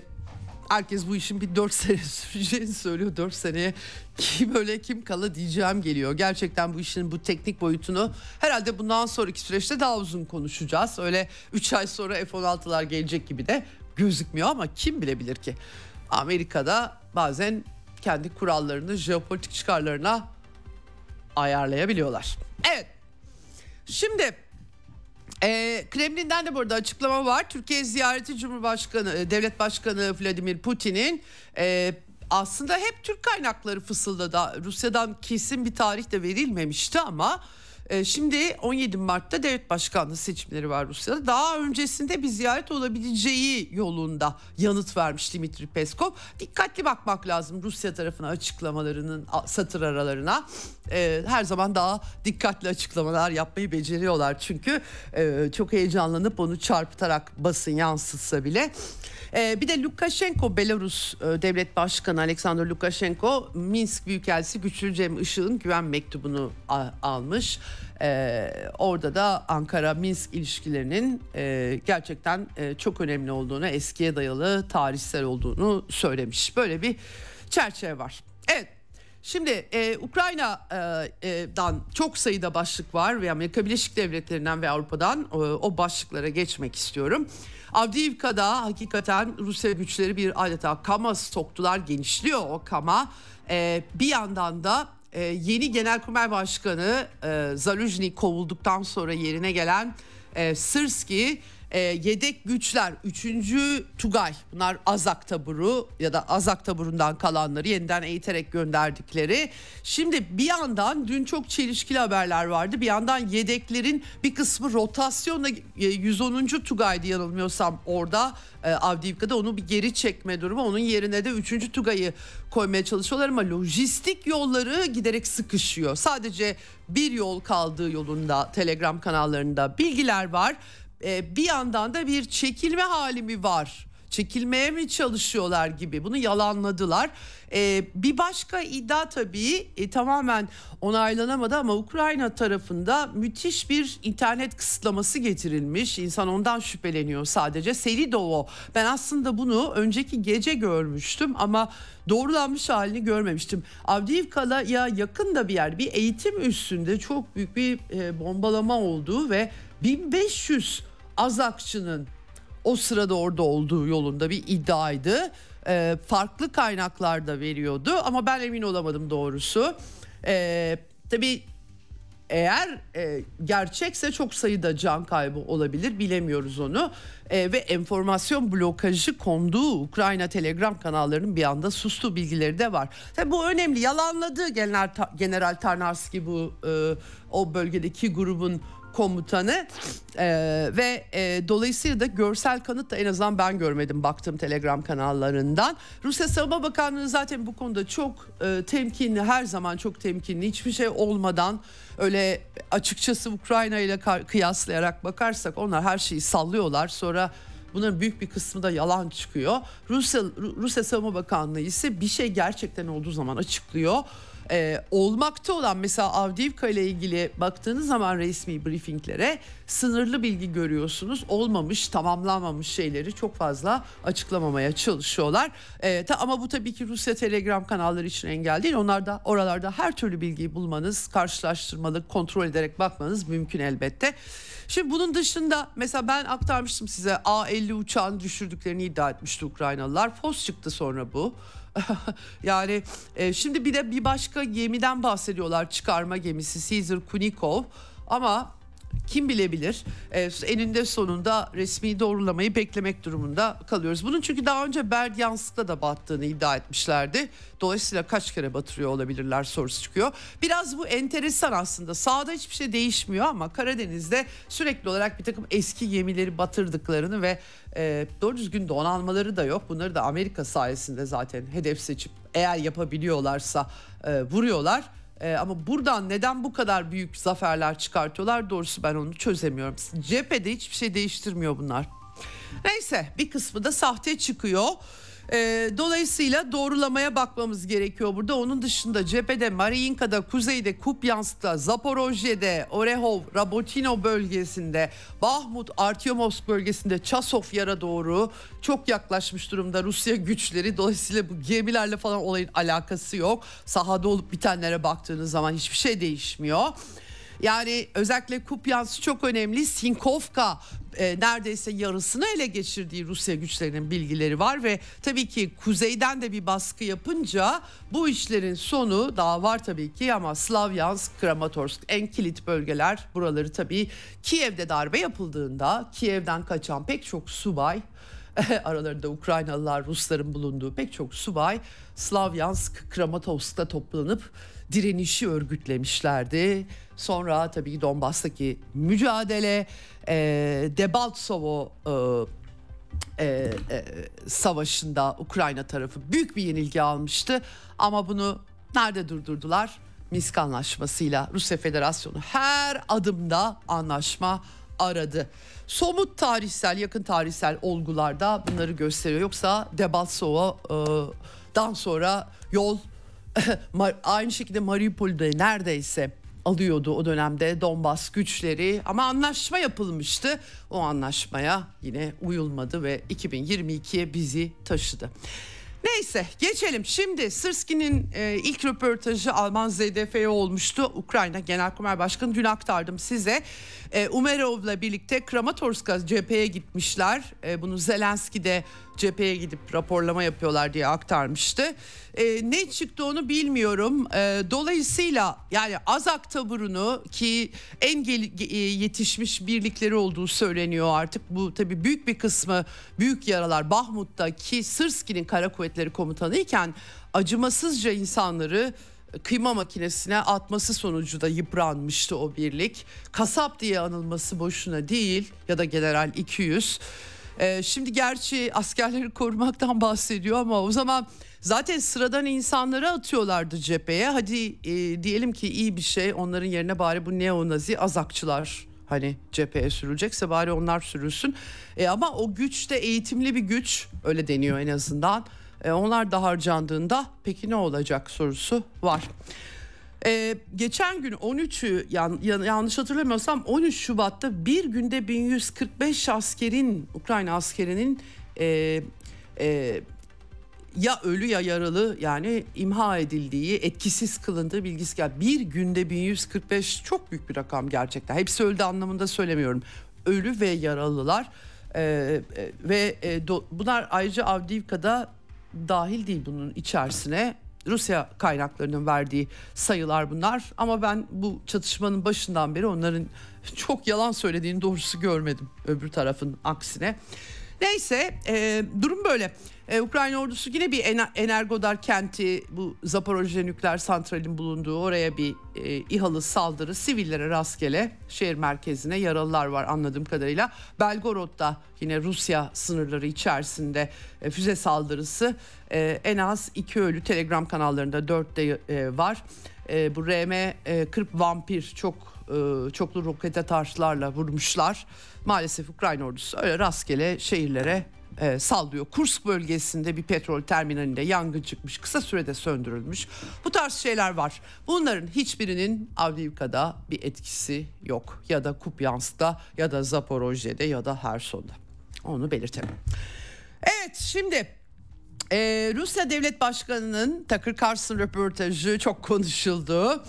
herkes bu işin bir 4 sene süreceğini söylüyor. 4 seneye kim öyle kim kala diyeceğim geliyor. Gerçekten bu işin bu teknik boyutunu herhalde bundan sonraki süreçte daha uzun konuşacağız. Öyle 3 ay sonra F-16'lar gelecek gibi de gözükmüyor ama kim bilebilir ki? Amerika'da bazen kendi kurallarını jeopolitik çıkarlarına ayarlayabiliyorlar. Evet. Şimdi e, Kremlin'den de burada açıklama var. Türkiye ziyareti Cumhurbaşkanı, e, Devlet Başkanı Vladimir Putin'in e, aslında hep Türk kaynakları fısıldadı. Rusya'dan kesin bir tarih de verilmemişti ama şimdi 17 Mart'ta devlet başkanlığı seçimleri var Rusya'da. Daha öncesinde bir ziyaret olabileceği yolunda yanıt vermiş Dimitri Peskov. Dikkatli bakmak lazım Rusya tarafına açıklamalarının satır aralarına. Ee, her zaman daha dikkatli açıklamalar yapmayı beceriyorlar çünkü e, çok heyecanlanıp onu çarpıtarak basın yansıtsa bile. Ee, bir de Lukashenko Belarus e, Devlet Başkanı Alexander Lukashenko Minsk Büyükelçisi Güçlü Cem Işık'ın güven mektubunu almış. Ee, orada da Ankara-Minsk ilişkilerinin e, gerçekten e, çok önemli olduğunu, eskiye dayalı tarihsel olduğunu söylemiş. Böyle bir çerçeve var. Evet Şimdi e, Ukrayna'dan e, çok sayıda başlık var ve Amerika Birleşik Devletleri'nden ve Avrupa'dan e, o başlıklara geçmek istiyorum. Avdiivka'da hakikaten Rusya güçleri bir adeta kama soktular genişliyor o kama. E, bir yandan da e, yeni Genelkurmay Başkanı e, Zaluzhny kovulduktan sonra yerine gelen e, Sırski e, yedek güçler 3. Tugay bunlar Azak taburu ya da Azak taburundan kalanları yeniden eğiterek gönderdikleri. Şimdi bir yandan dün çok çelişkili haberler vardı. Bir yandan yedeklerin bir kısmı rotasyonla 110. E, Tugay'dı yanılmıyorsam orada e, Avdiivka'da onu bir geri çekme durumu. Onun yerine de 3. Tugay'ı koymaya çalışıyorlar ama lojistik yolları giderek sıkışıyor. Sadece bir yol kaldığı yolunda Telegram kanallarında bilgiler var e, bir yandan da bir çekilme hali mi var? Çekilmeye mi çalışıyorlar gibi bunu yalanladılar. Ee, bir başka iddia tabii e, tamamen onaylanamadı ama Ukrayna tarafında müthiş bir internet kısıtlaması getirilmiş. İnsan ondan şüpheleniyor sadece. Selidovo ben aslında bunu önceki gece görmüştüm ama doğrulanmış halini görmemiştim. Avdiivka'ya yakın da bir yer bir eğitim üstünde çok büyük bir e, bombalama olduğu ve 1500 Azakçı'nın o sırada orada olduğu yolunda bir iddiaydı. E, farklı kaynaklarda veriyordu ama ben emin olamadım doğrusu. E, tabii eğer e, gerçekse çok sayıda can kaybı olabilir bilemiyoruz onu e, ve enformasyon blokajı konduğu Ukrayna Telegram kanallarının bir anda sustuğu bilgileri de var. Tabii bu önemli yalanladı General, General Tarnarski bu e, o bölgedeki grubun komutanı e, ve e, dolayısıyla da görsel kanıt da en azından ben görmedim baktım Telegram kanallarından. Rusya Savunma Bakanlığı zaten bu konuda çok e, temkinli her zaman çok temkinli hiçbir şey olmadan öyle açıkçası Ukrayna ile kıyaslayarak bakarsak onlar her şeyi sallıyorlar sonra Bunların büyük bir kısmı da yalan çıkıyor. Rusya Rusya Savunma Bakanlığı ise bir şey gerçekten olduğu zaman açıklıyor e, olmakta olan mesela Avdiivka ile ilgili baktığınız zaman resmi briefinglere sınırlı bilgi görüyorsunuz. Olmamış, tamamlanmamış şeyleri çok fazla açıklamamaya çalışıyorlar. E, ta, ama bu tabii ki Rusya Telegram kanalları için engel değil. Onlarda oralarda her türlü bilgiyi bulmanız, karşılaştırmalı, kontrol ederek bakmanız mümkün elbette. Şimdi bunun dışında mesela ben aktarmıştım size A-50 uçağını düşürdüklerini iddia etmişti Ukraynalılar. Fos çıktı sonra bu. yani e, şimdi bir de bir başka gemiden bahsediyorlar. Çıkarma gemisi Caesar Kunikov. Ama kim bilebilir e, eninde sonunda resmi doğrulamayı beklemek durumunda kalıyoruz. Bunun çünkü daha önce Berdyansk'ta da battığını iddia etmişlerdi. Dolayısıyla kaç kere batırıyor olabilirler sorusu çıkıyor. Biraz bu enteresan aslında. Sağda hiçbir şey değişmiyor ama Karadeniz'de sürekli olarak bir takım eski gemileri batırdıklarını ve e, doğru düzgün donanmaları da yok. Bunları da Amerika sayesinde zaten hedef seçip eğer yapabiliyorlarsa e, vuruyorlar. Ee, ama buradan neden bu kadar büyük zaferler çıkartıyorlar doğrusu ben onu çözemiyorum. Cephede hiçbir şey değiştirmiyor bunlar. Neyse bir kısmı da sahte çıkıyor. E, dolayısıyla doğrulamaya bakmamız gerekiyor burada. Onun dışında cephede Mariinka'da, kuzeyde Kupyansk'ta, Zaporojye'de, Orehov, Rabotino bölgesinde, Bahmut, Artyomovsk bölgesinde Çasov yara doğru çok yaklaşmış durumda Rusya güçleri. Dolayısıyla bu gemilerle falan olayın alakası yok. Sahada olup bitenlere baktığınız zaman hiçbir şey değişmiyor. Yani özellikle Kupyansk çok önemli. Sinkovka e, neredeyse yarısını ele geçirdiği Rusya güçlerinin bilgileri var ve tabii ki kuzeyden de bir baskı yapınca bu işlerin sonu daha var tabii ki ama Slavyansk, Kramatorsk en kilit bölgeler buraları tabii Kiev'de darbe yapıldığında Kiev'den kaçan pek çok subay aralarında Ukraynalılar, Rusların bulunduğu pek çok subay Slavyansk, Kramatorsk'ta toplanıp direnişi örgütlemişlerdi. Sonra tabii Donbas'taki mücadele e, Debaltsovo e, e, e, savaşında Ukrayna tarafı büyük bir yenilgi almıştı. Ama bunu nerede durdurdular? Minsk anlaşmasıyla Rusya Federasyonu her adımda anlaşma aradı. Somut tarihsel, yakın tarihsel olgularda bunları gösteriyor. Yoksa Debaltsovo'dan sonra yol aynı şekilde Mariupol'de neredeyse alıyordu o dönemde Donbas güçleri ama anlaşma yapılmıştı. O anlaşmaya yine uyulmadı ve 2022'ye bizi taşıdı. Neyse geçelim. Şimdi Sırski'nin e, ilk röportajı Alman ZDF'ye olmuştu. Ukrayna Genelkurmay Başkanı dün aktardım size. E, Umerov'la birlikte Kramatorsk'a cepheye gitmişler. E, bunu Zelenski de cepheye gidip raporlama yapıyorlar diye aktarmıştı. E, ne çıktı onu bilmiyorum. E, dolayısıyla yani Azak taburunu ki en gel- e, yetişmiş birlikleri olduğu söyleniyor artık. Bu tabii büyük bir kısmı büyük yaralar Bahmut'ta ki Sırski'nin kara kuvvetleri komutanı iken acımasızca insanları kıyma makinesine atması sonucu da yıpranmıştı o birlik. Kasap diye anılması boşuna değil ya da General 200. Ee, şimdi gerçi askerleri korumaktan bahsediyor ama o zaman zaten sıradan insanları atıyorlardı cepheye. Hadi e, diyelim ki iyi bir şey onların yerine bari bu neonazi azakçılar hani cepheye sürülecekse bari onlar sürülsün. E, ama o güç de eğitimli bir güç öyle deniyor en azından. E, onlar da harcandığında peki ne olacak sorusu var. Ee, geçen gün 13'ü yan, yan, yanlış hatırlamıyorsam 13 Şubat'ta bir günde 1145 askerin Ukrayna askerinin e, e, ya ölü ya yaralı yani imha edildiği etkisiz kılındığı bilgisi geldi. Bir günde 1145 çok büyük bir rakam gerçekten. Hepsi öldü anlamında söylemiyorum. Ölü ve yaralılar e, e, ve e, do, bunlar ayrıca Avdiivka'da dahil değil bunun içerisine Rusya kaynaklarının verdiği sayılar bunlar ama ben bu çatışmanın başından beri onların çok yalan söylediğini doğrusu görmedim öbür tarafın aksine. Neyse e, durum böyle. E, Ukrayna ordusu yine bir Energodar kenti bu Zaporojye nükleer santralin bulunduğu oraya bir e, İHA'lı saldırı sivillere rastgele şehir merkezine yaralılar var anladığım kadarıyla. Belgorod'da yine Rusya sınırları içerisinde e, füze saldırısı e, en az iki ölü telegram kanallarında dörtte e, var. E, bu RM-40 Vampir çok e, çoklu roket atarlarla vurmuşlar. Maalesef Ukrayna ordusu öyle rastgele şehirlere e, sallıyor. Kursk bölgesinde bir petrol terminalinde yangın çıkmış. Kısa sürede söndürülmüş. Bu tarz şeyler var. Bunların hiçbirinin Avdiivka'da bir etkisi yok. Ya da Kupyansk'ta ya da Zaporojye'de ya da Herson'da. Onu belirtelim. Evet şimdi ee, Rusya Devlet Başkanı'nın Tucker Carlson röportajı çok konuşuldu.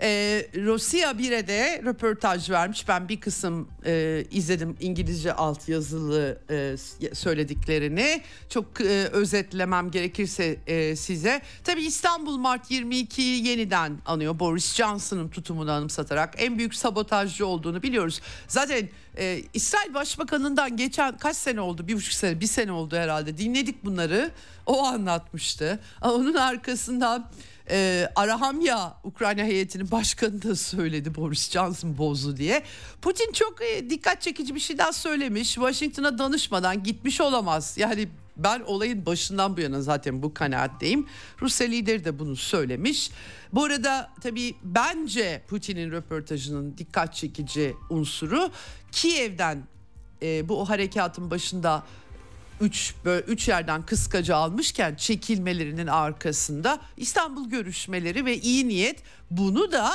E, Rusya 1'e de röportaj vermiş. Ben bir kısım e, izledim İngilizce alt yazılı e, söylediklerini. Çok e, özetlemem gerekirse e, size. Tabii İstanbul Mart 22'yi yeniden anıyor. Boris Johnson'ın tutumunu anımsatarak en büyük sabotajcı olduğunu biliyoruz. Zaten e, İsrail Başbakanı'ndan geçen kaç sene oldu? Bir buçuk sene, bir sene oldu herhalde. Dinledik bunları. O anlatmıştı. Onun arkasından e, Arahamya Ukrayna heyetinin başkanı da söyledi Boris Johnson bozdu diye. Putin çok e, dikkat çekici bir şey daha söylemiş. Washington'a danışmadan gitmiş olamaz. Yani ben olayın başından bu yana zaten bu kanaatteyim. Rusya lideri de bunu söylemiş. Bu arada tabii bence Putin'in röportajının dikkat çekici unsuru Kiev'den e, bu harekatın başında 3 üç yerden kıskacı almışken çekilmelerinin arkasında İstanbul görüşmeleri ve iyi niyet bunu da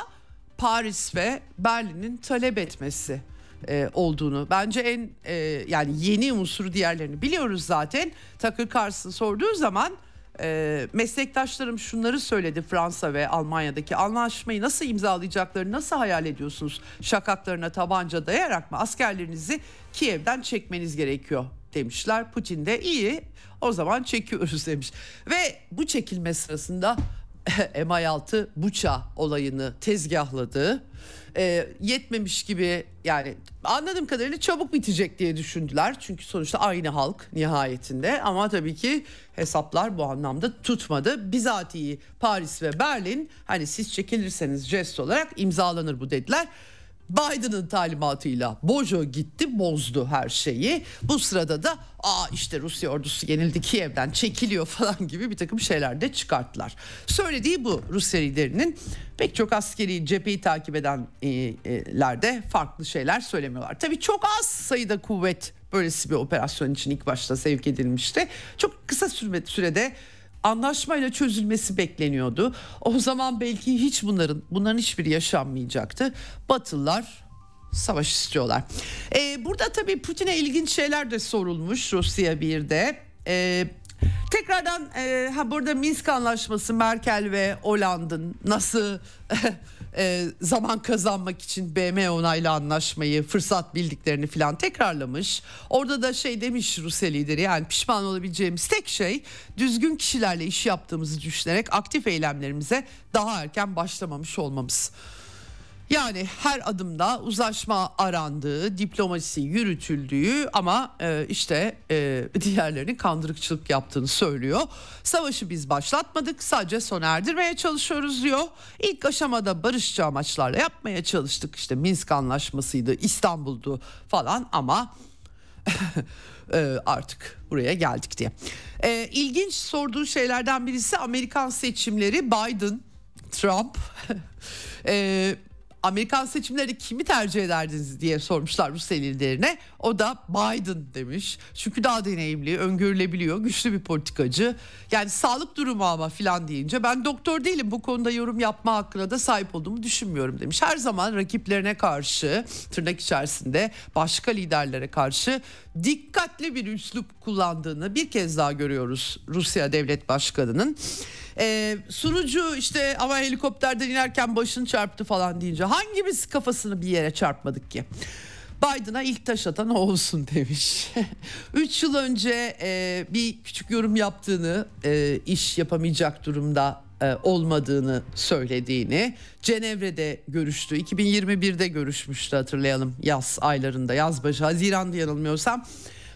Paris ve Berlin'in talep etmesi e, olduğunu bence en e, yani yeni unsur diğerlerini biliyoruz zaten. Takır Carlson sorduğu zaman e, meslektaşlarım şunları söyledi Fransa ve Almanya'daki anlaşmayı nasıl imzalayacaklarını nasıl hayal ediyorsunuz? Şakaklarına tabanca dayayarak mı askerlerinizi Kiev'den çekmeniz gerekiyor demişler. Putin de iyi o zaman çekiyoruz demiş. Ve bu çekilme sırasında MI6 Buça olayını tezgahladı. E, yetmemiş gibi yani anladığım kadarıyla çabuk bitecek diye düşündüler. Çünkü sonuçta aynı halk nihayetinde ama tabii ki hesaplar bu anlamda tutmadı. Bizatihi Paris ve Berlin hani siz çekilirseniz jest olarak imzalanır bu dediler. Biden'ın talimatıyla Bojo gitti bozdu her şeyi. Bu sırada da aa işte Rusya ordusu yenildi Kiev'den çekiliyor falan gibi bir takım şeyler de çıkarttılar. Söylediği bu Rusya liderinin pek çok askeri cepheyi takip edenler de farklı şeyler söylemiyorlar. Tabii çok az sayıda kuvvet böylesi bir operasyon için ilk başta sevk edilmişti. Çok kısa sürede anlaşmayla çözülmesi bekleniyordu. O zaman belki hiç bunların bunların hiçbiri yaşanmayacaktı. Batılılar savaş istiyorlar. Ee, burada tabii Putin'e ilginç şeyler de sorulmuş Rusya bir de. Ee, tekrardan e, ha burada Minsk anlaşması Merkel ve Hollande'ın nasıl e, zaman kazanmak için BM onaylı anlaşmayı fırsat bildiklerini falan tekrarlamış. Orada da şey demiş Rusya lideri yani pişman olabileceğimiz tek şey düzgün kişilerle iş yaptığımızı düşünerek aktif eylemlerimize daha erken başlamamış olmamız. Yani her adımda uzlaşma arandığı, diplomasi yürütüldüğü ama e, işte e, diğerlerinin kandırıkçılık yaptığını söylüyor. Savaşı biz başlatmadık sadece sona erdirmeye çalışıyoruz diyor. İlk aşamada barışçı amaçlarla yapmaya çalıştık. İşte Minsk anlaşmasıydı, İstanbul'du falan ama e, artık buraya geldik diye. E, ilginç sorduğu şeylerden birisi Amerikan seçimleri Biden, Trump... Amerikan seçimleri kimi tercih ederdiniz diye sormuşlar Rusya liderine. O da Biden demiş. Çünkü daha deneyimli, öngörülebiliyor, güçlü bir politikacı. Yani sağlık durumu ama filan deyince ben doktor değilim bu konuda yorum yapma hakkına da sahip olduğumu düşünmüyorum demiş. Her zaman rakiplerine karşı tırnak içerisinde başka liderlere karşı dikkatli bir üslup kullandığını bir kez daha görüyoruz Rusya Devlet Başkanı'nın. Ee, sunucu işte ama helikopterden inerken başını çarptı falan deyince hangimiz kafasını bir yere çarpmadık ki? Biden'a ilk taş atan o olsun demiş. Üç yıl önce e, bir küçük yorum yaptığını, e, iş yapamayacak durumda e, olmadığını söylediğini, Cenevre'de görüştü. 2021'de görüşmüştü hatırlayalım yaz aylarında, yaz başı, Haziran'da yanılmıyorsam.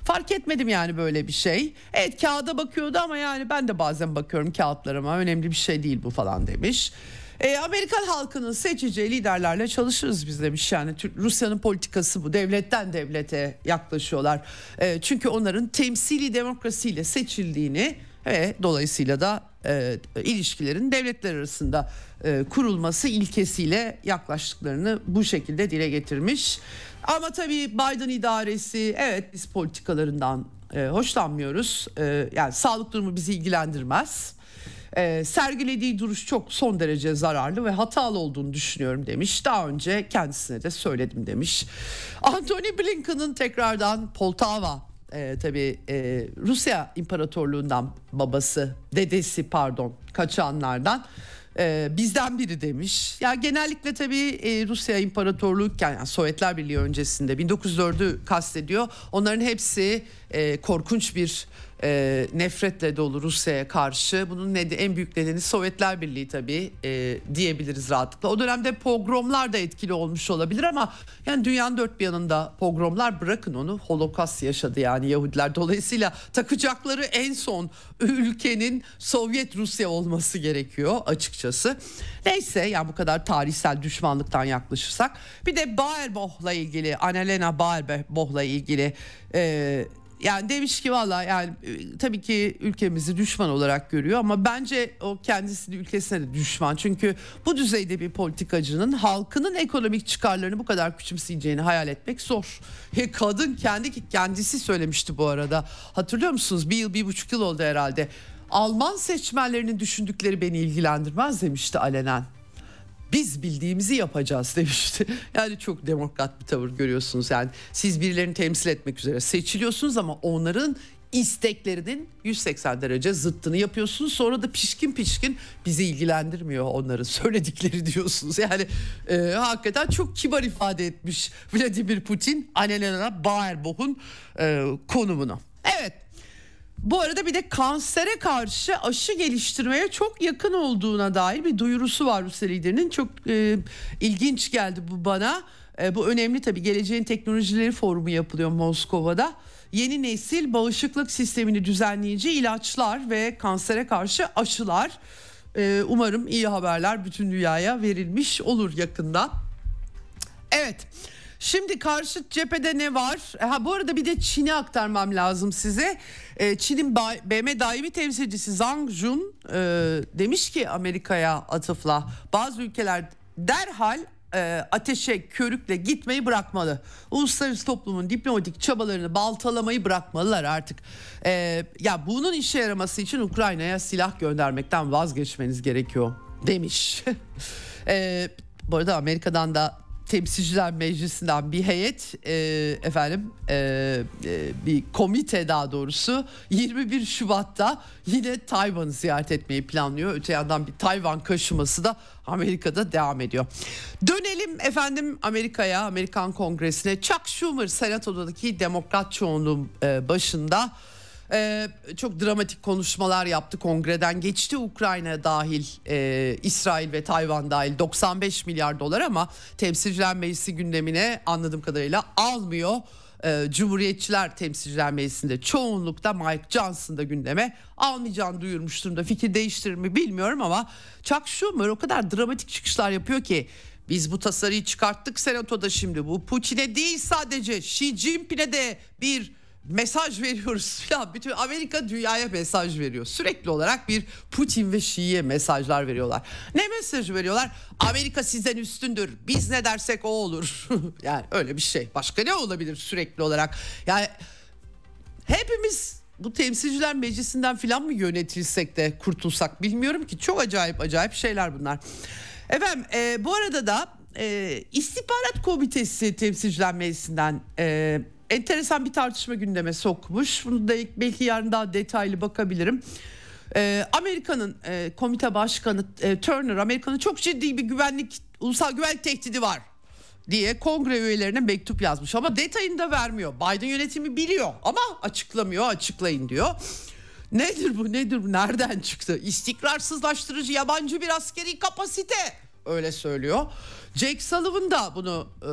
Fark etmedim yani böyle bir şey. Evet kağıda bakıyordu ama yani ben de bazen bakıyorum kağıtlarıma önemli bir şey değil bu falan demiş. E, Amerikan halkının seçeceği liderlerle çalışırız biz demiş yani Rusya'nın politikası bu devletten devlete yaklaşıyorlar. E, çünkü onların temsili demokrasiyle seçildiğini ve dolayısıyla da e, ilişkilerin devletler arasında e, kurulması ilkesiyle yaklaştıklarını bu şekilde dile getirmiş. Ama tabii Biden idaresi evet biz politikalarından e, hoşlanmıyoruz. E, yani sağlık durumu bizi ilgilendirmez. E, sergilediği duruş çok son derece zararlı ve hatalı olduğunu düşünüyorum demiş. Daha önce kendisine de söyledim demiş. Anthony Blinken'ın tekrardan Poltava e, tabii e, Rusya İmparatorluğundan babası, dedesi pardon kaçanlardan e, bizden biri demiş. Ya genellikle tabii e, Rusya İmparatorluğu yani Sovyetler Birliği öncesinde 1904'ü kastediyor. Onların hepsi e, korkunç bir e, nefretle dolu Rusya'ya karşı. Bunun nedi, en büyük nedeni Sovyetler Birliği tabii e, diyebiliriz rahatlıkla. O dönemde pogromlar da etkili olmuş olabilir ama yani dünyanın dört bir yanında pogromlar bırakın onu holokaust yaşadı yani Yahudiler. Dolayısıyla takacakları en son ülkenin Sovyet Rusya olması gerekiyor açıkçası. Neyse yani bu kadar tarihsel düşmanlıktan yaklaşırsak. Bir de Baerboh'la ilgili Annalena Baerboh'la ilgili e, yani demiş ki valla yani e, tabii ki ülkemizi düşman olarak görüyor ama bence o kendisini ülkesine de düşman. Çünkü bu düzeyde bir politikacının halkının ekonomik çıkarlarını bu kadar küçümseyeceğini hayal etmek zor. E, kadın kendi kendisi söylemişti bu arada. Hatırlıyor musunuz? Bir yıl bir buçuk yıl oldu herhalde. Alman seçmenlerinin düşündükleri beni ilgilendirmez demişti alenen biz bildiğimizi yapacağız demişti. Yani çok demokrat bir tavır görüyorsunuz. Yani siz birilerini temsil etmek üzere seçiliyorsunuz ama onların isteklerinin 180 derece zıttını yapıyorsunuz. Sonra da pişkin pişkin bizi ilgilendirmiyor onların söyledikleri diyorsunuz. Yani e, hakikaten çok kibar ifade etmiş Vladimir Putin Annalena Baerbock'un e, konumunu. Evet bu arada bir de kansere karşı aşı geliştirmeye çok yakın olduğuna dair bir duyurusu var Rusya liderinin. Çok e, ilginç geldi bu bana. E, bu önemli tabii. Geleceğin Teknolojileri Forumu yapılıyor Moskova'da. Yeni nesil bağışıklık sistemini düzenleyici ilaçlar ve kansere karşı aşılar. E, umarım iyi haberler bütün dünyaya verilmiş olur yakında. Evet. Şimdi karşı cephede ne var? Ha bu arada bir de Çin'i aktarmam lazım size. Ee, Çin'in BM daimi temsilcisi Zhang Jun e, demiş ki Amerika'ya atıfla bazı ülkeler derhal e, ateşe körükle gitmeyi bırakmalı. Uluslararası toplumun diplomatik çabalarını baltalamayı bırakmalılar artık. E, ya bunun işe yaraması için Ukrayna'ya silah göndermekten vazgeçmeniz gerekiyor demiş. e, bu arada Amerika'dan da Temsilciler Meclisi'nden bir heyet e, efendim e, e, bir komite daha doğrusu 21 Şubat'ta yine Tayvan'ı ziyaret etmeyi planlıyor. Öte yandan bir Tayvan kaşıması da Amerika'da devam ediyor. Dönelim efendim Amerika'ya, Amerikan Kongresi'ne. Chuck Schumer Senato'daki demokrat çoğunluğun e, başında ee, çok dramatik konuşmalar yaptı kongreden. Geçti Ukrayna dahil e, İsrail ve Tayvan dahil. 95 milyar dolar ama temsilciler meclisi gündemine anladığım kadarıyla almıyor. Ee, Cumhuriyetçiler temsilciler meclisinde çoğunlukta Mike Johnson da gündeme almayacağını duyurmuş durumda. Fikir değiştirir mi bilmiyorum ama Chuck Schumer o kadar dramatik çıkışlar yapıyor ki biz bu tasarıyı çıkarttık senatoda şimdi. Bu Putin'e değil sadece Xi Jinping'e de bir mesaj veriyoruz ya bütün Amerika dünyaya mesaj veriyor. Sürekli olarak bir Putin ve Şii'ye mesajlar veriyorlar. Ne mesajı veriyorlar? Amerika sizden üstündür. Biz ne dersek o olur. yani öyle bir şey. Başka ne olabilir sürekli olarak? Yani hepimiz bu temsilciler meclisinden filan mı yönetilsek de kurtulsak bilmiyorum ki. Çok acayip acayip şeyler bunlar. Efendim e, bu arada da e, istihbarat komitesi temsilciler meclisinden e, enteresan bir tartışma gündeme sokmuş. Bunu da belki yarın daha detaylı bakabilirim. Ee, Amerika'nın e, komite başkanı e, Turner Amerika'nın çok ciddi bir güvenlik ulusal güvenlik tehdidi var diye kongre üyelerine mektup yazmış ama detayını da vermiyor. Biden yönetimi biliyor ama açıklamıyor açıklayın diyor. Nedir bu nedir bu nereden çıktı? İstikrarsızlaştırıcı yabancı bir askeri kapasite öyle söylüyor. Jake Sullivan da bunu e,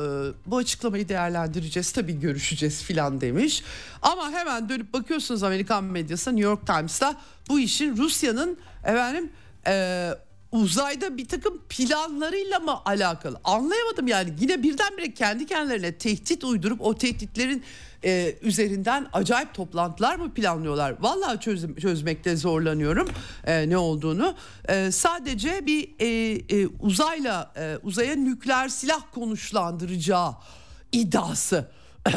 bu açıklamayı değerlendireceğiz tabii görüşeceğiz filan demiş. Ama hemen dönüp bakıyorsunuz Amerikan medyasında New York Times'ta bu işin Rusya'nın efendim e, uzayda bir takım planlarıyla mı alakalı anlayamadım yani yine birdenbire kendi kendilerine tehdit uydurup o tehditlerin e, üzerinden acayip toplantılar mı planlıyorlar? Vallahi çöz, çözmekte zorlanıyorum e, ne olduğunu. E, sadece bir e, e, uzayla e, uzaya nükleer silah konuşlandıracağı iddiası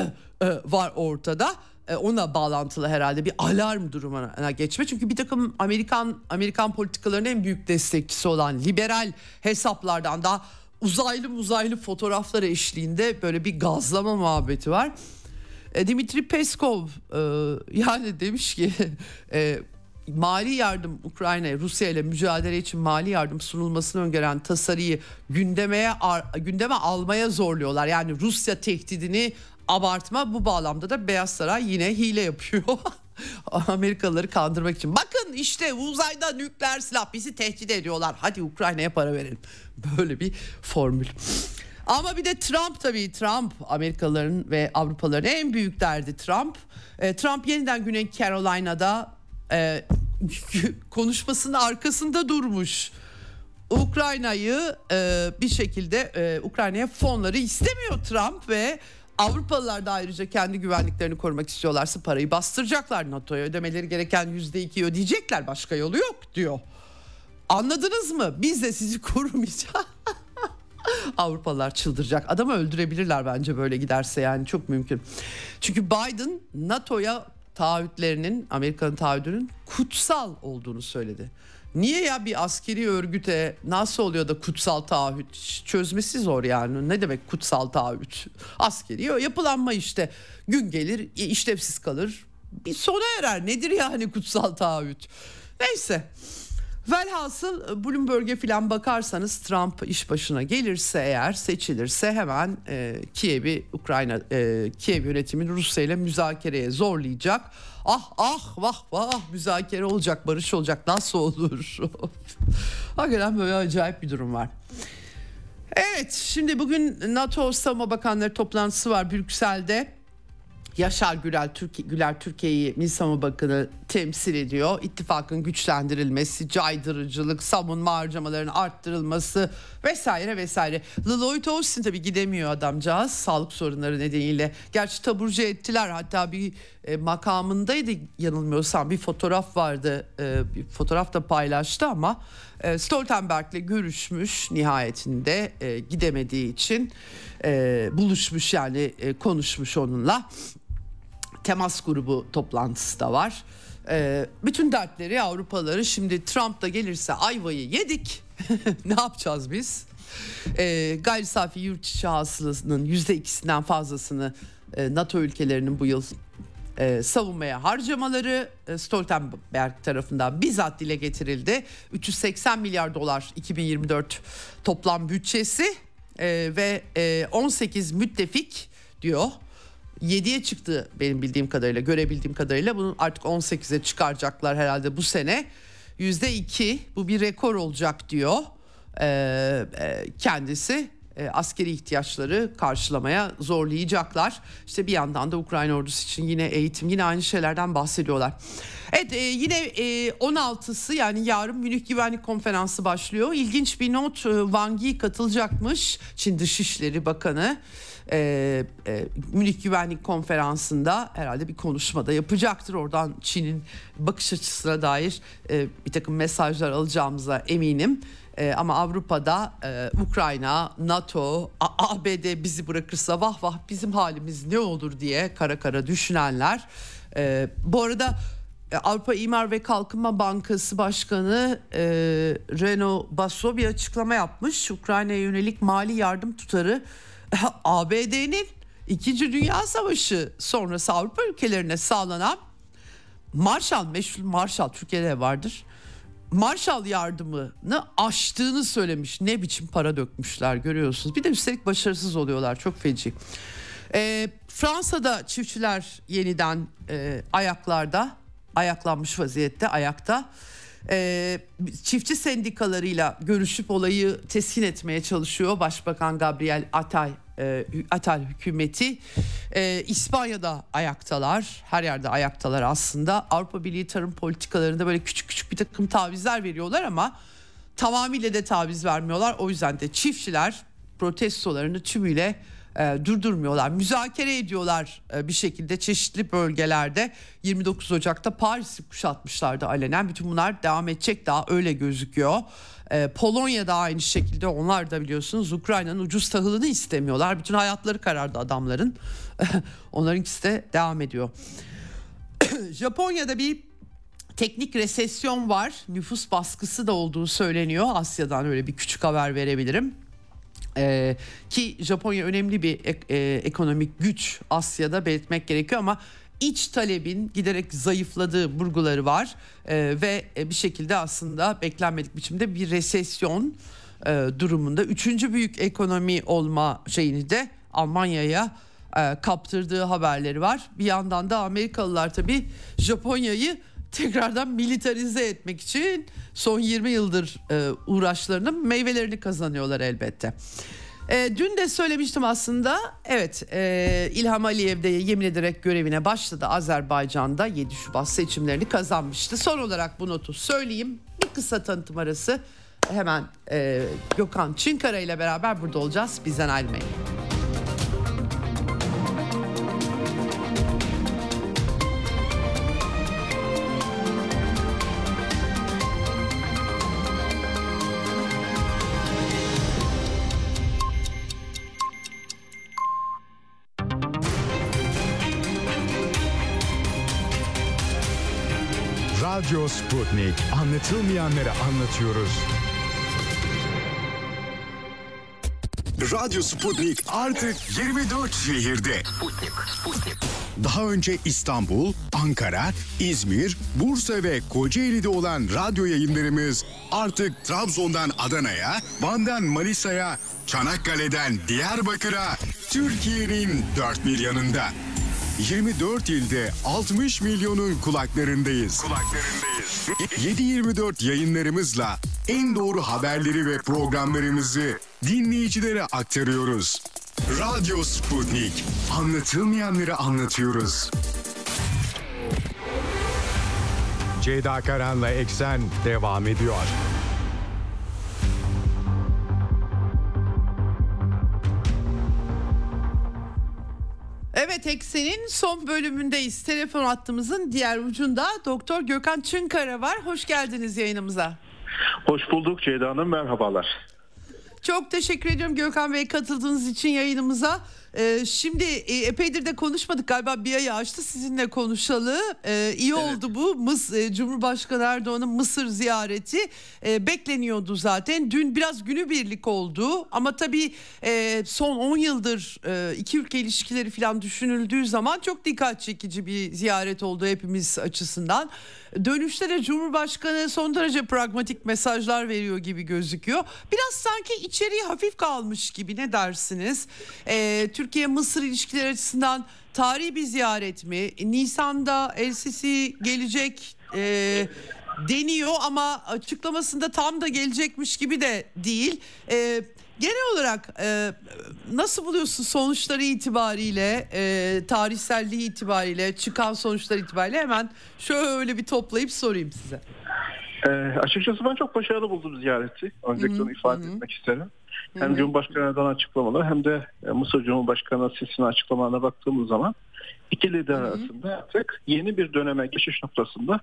e, var ortada ona bağlantılı herhalde bir alarm durumuna geçme. Çünkü bir takım Amerikan Amerikan politikalarının en büyük destekçisi olan liberal hesaplardan da uzaylı uzaylı fotoğraflar eşliğinde böyle bir gazlama muhabbeti var. E, Dimitri Peskov e, yani demiş ki e, mali yardım Ukrayna'ya Rusya ile mücadele için mali yardım sunulmasını öngören tasarıyı gündemeye gündeme almaya zorluyorlar. Yani Rusya tehdidini abartma bu bağlamda da Beyaz Saray yine hile yapıyor. Amerikalıları kandırmak için. Bakın işte uzayda nükleer silah bizi tehdit ediyorlar. Hadi Ukrayna'ya para verelim. Böyle bir formül. Ama bir de Trump tabii Trump Amerikalıların ve Avrupalıların en büyük derdi Trump. E, Trump yeniden Güney Carolina'da e, konuşmasının arkasında durmuş. Ukrayna'yı e, bir şekilde e, Ukrayna'ya fonları istemiyor Trump ve Avrupalılar da ayrıca kendi güvenliklerini korumak istiyorlarsa parayı bastıracaklar. NATO'ya ödemeleri gereken yüzde iki ödeyecekler başka yolu yok diyor. Anladınız mı? Biz de sizi korumayacağız. Avrupalılar çıldıracak. Adamı öldürebilirler bence böyle giderse yani çok mümkün. Çünkü Biden NATO'ya taahhütlerinin Amerika'nın taahhüdünün kutsal olduğunu söyledi. Niye ya bir askeri örgüte nasıl oluyor da kutsal taahhüt? Çözmesi zor yani. Ne demek kutsal taahhüt? Askeri yapılanma işte. Gün gelir işlevsiz kalır. Bir sona erer. Nedir yani kutsal taahhüt? Neyse. Velhasıl e, Bloomberg'e falan bakarsanız Trump iş başına gelirse eğer seçilirse hemen e, Kiev'i Ukrayna e, Kiev yönetimini Rusya ile müzakereye zorlayacak. Ah ah vah vah müzakere olacak barış olacak nasıl olur? Hakikaten böyle acayip bir durum var. Evet şimdi bugün NATO Savunma Bakanları toplantısı var Brüksel'de. Yaşar Gürel, Türkiye, Güler Türkiye'yi Milli Bakanı temsil ediyor. İttifakın güçlendirilmesi, caydırıcılık, savunma harcamalarının arttırılması vesaire vesaire. Lloyd Austin tabii gidemiyor adamcağız sağlık sorunları nedeniyle. Gerçi taburcu ettiler hatta bir e, makamındaydı yanılmıyorsam bir fotoğraf vardı. E, bir fotoğraf da paylaştı ama e, Stoltenberg'le görüşmüş nihayetinde e, gidemediği için e, buluşmuş yani e, konuşmuş onunla temas grubu toplantısı da var. Ee, bütün dertleri Avrupalıları şimdi Trump da gelirse ayvayı yedik. ne yapacağız biz? Ee, gayri safi yurt içi hasılasının yüzde ikisinden fazlasını e, NATO ülkelerinin bu yıl e, savunmaya harcamaları e, Stoltenberg tarafından bizzat dile getirildi. 380 milyar dolar 2024 toplam bütçesi e, ve e, 18 müttefik diyor 7'ye çıktı benim bildiğim kadarıyla görebildiğim kadarıyla bunu artık 18'e çıkaracaklar herhalde bu sene yüzde iki bu bir rekor olacak diyor ee, kendisi e, askeri ihtiyaçları karşılamaya zorlayacaklar. İşte bir yandan da Ukrayna ordusu için yine eğitim yine aynı şeylerden bahsediyorlar. Evet e, yine e, 16'sı yani yarın Münih Güvenlik Konferansı başlıyor. İlginç bir not e, Wang Yi katılacakmış Çin Dışişleri Bakanı e, e, Münih Güvenlik Konferansı'nda herhalde bir konuşmada yapacaktır. Oradan Çin'in bakış açısına dair e, bir takım mesajlar alacağımıza eminim. E, ama Avrupa'da e, Ukrayna, NATO, A- ABD bizi bırakırsa vah vah bizim halimiz ne olur diye kara kara düşünenler. E, bu arada e, Avrupa İmar ve Kalkınma Bankası Başkanı e, Reno Basso bir açıklama yapmış. Ukrayna'ya yönelik mali yardım tutarı ABD'nin İkinci Dünya Savaşı sonrası Avrupa ülkelerine sağlanan Marshall, meşhur Marshall Türkiye'de vardır. Marshall yardımını aştığını söylemiş. Ne biçim para dökmüşler görüyorsunuz. Bir de üstelik başarısız oluyorlar çok feci. E, Fransa'da çiftçiler yeniden e, ayaklarda, ayaklanmış vaziyette, ayakta e, çiftçi sendikalarıyla görüşüp olayı teskin etmeye çalışıyor Başbakan Gabriel Atay e, Atal hükümeti e, İspanya'da ayaktalar her yerde ayaktalar aslında Avrupa Birliği tarım politikalarında böyle küçük küçük bir takım tavizler veriyorlar ama tamamıyla de taviz vermiyorlar o yüzden de çiftçiler protestolarını tümüyle e, durdurmuyorlar. Müzakere ediyorlar e, bir şekilde çeşitli bölgelerde. 29 Ocak'ta Paris'i kuşatmışlardı alenen. Bütün bunlar devam edecek daha öyle gözüküyor. E, Polonya'da aynı şekilde onlar da biliyorsunuz Ukrayna'nın ucuz tahılını istemiyorlar. Bütün hayatları karardı adamların. Onlarınkisi de devam ediyor. Japonya'da bir teknik resesyon var. Nüfus baskısı da olduğu söyleniyor. Asya'dan öyle bir küçük haber verebilirim. Ee, ki Japonya önemli bir ek, e, ekonomik güç Asya'da belirtmek gerekiyor ama iç talebin giderek zayıfladığı vurguları var e, ve bir şekilde aslında beklenmedik biçimde bir resesyon e, durumunda üçüncü büyük ekonomi olma şeyini de Almanya'ya e, kaptırdığı haberleri var. Bir yandan da Amerikalılar tabii Japonya'yı tekrardan militarize etmek için son 20 yıldır e, uğraşlarının meyvelerini kazanıyorlar elbette. E, dün de söylemiştim aslında evet e, İlham Aliyev de yemin ederek görevine başladı Azerbaycan'da 7 Şubat seçimlerini kazanmıştı. Son olarak bu notu söyleyeyim bir kısa tanıtım arası hemen e, Gökhan Çınkara ile beraber burada olacağız bizden ayrılmayın. Radyo Sputnik. Anlatılmayanları anlatıyoruz. Radyo Sputnik artık 24 şehirde. Daha önce İstanbul, Ankara, İzmir, Bursa ve Kocaeli'de olan radyo yayınlarımız artık Trabzon'dan Adana'ya, Van'dan Manisa'ya, Çanakkale'den Diyarbakır'a, Türkiye'nin dört bir yanında. 24 ilde 60 milyonun kulaklarındayız. Kulaklarındayız. 7-24 yayınlarımızla en doğru haberleri ve programlarımızı dinleyicilere aktarıyoruz. Radyo Sputnik. Anlatılmayanları anlatıyoruz. Ceyda Karan'la Eksen devam ediyor. Evet Eksen'in son bölümündeyiz. Telefon hattımızın diğer ucunda Doktor Gökhan Çınkara var. Hoş geldiniz yayınımıza. Hoş bulduk Ceyda Hanım merhabalar. Çok teşekkür ediyorum Gökhan Bey katıldığınız için yayınımıza. Ee, şimdi e, epeydir de konuşmadık galiba bir ayı açtı sizinle konuşalı. Ee, iyi evet. oldu bu. Mıs e, Cumhurbaşkanı Erdoğan'ın Mısır ziyareti e, bekleniyordu zaten. Dün biraz günübirlik oldu ama tabii e, son 10 yıldır e, iki ülke ilişkileri falan düşünüldüğü zaman çok dikkat çekici bir ziyaret oldu hepimiz açısından. Dönüşte de Cumhurbaşkanı son derece pragmatik mesajlar veriyor gibi gözüküyor. Biraz sanki içeriği hafif kalmış gibi ne dersiniz? Ee, Türkiye-Mısır ilişkileri açısından tarihi bir ziyaret mi? Nisan'da El-Sisi gelecek e, deniyor ama açıklamasında tam da gelecekmiş gibi de değil. E, genel olarak e, nasıl buluyorsun sonuçları itibariyle, e, tarihselliği itibariyle, çıkan sonuçlar itibariyle hemen şöyle bir toplayıp sorayım size. E, açıkçası ben çok başarılı buldum ziyareti. Öncelikle onu ifade Hı-hı. etmek isterim. Hem Hı-hı. Cumhurbaşkanı Erdoğan açıklamaları hem de e, Mısır Cumhurbaşkanı Sisi'nin açıklamalarına baktığımız zaman iki lider Hı-hı. arasında artık yeni bir döneme geçiş noktasında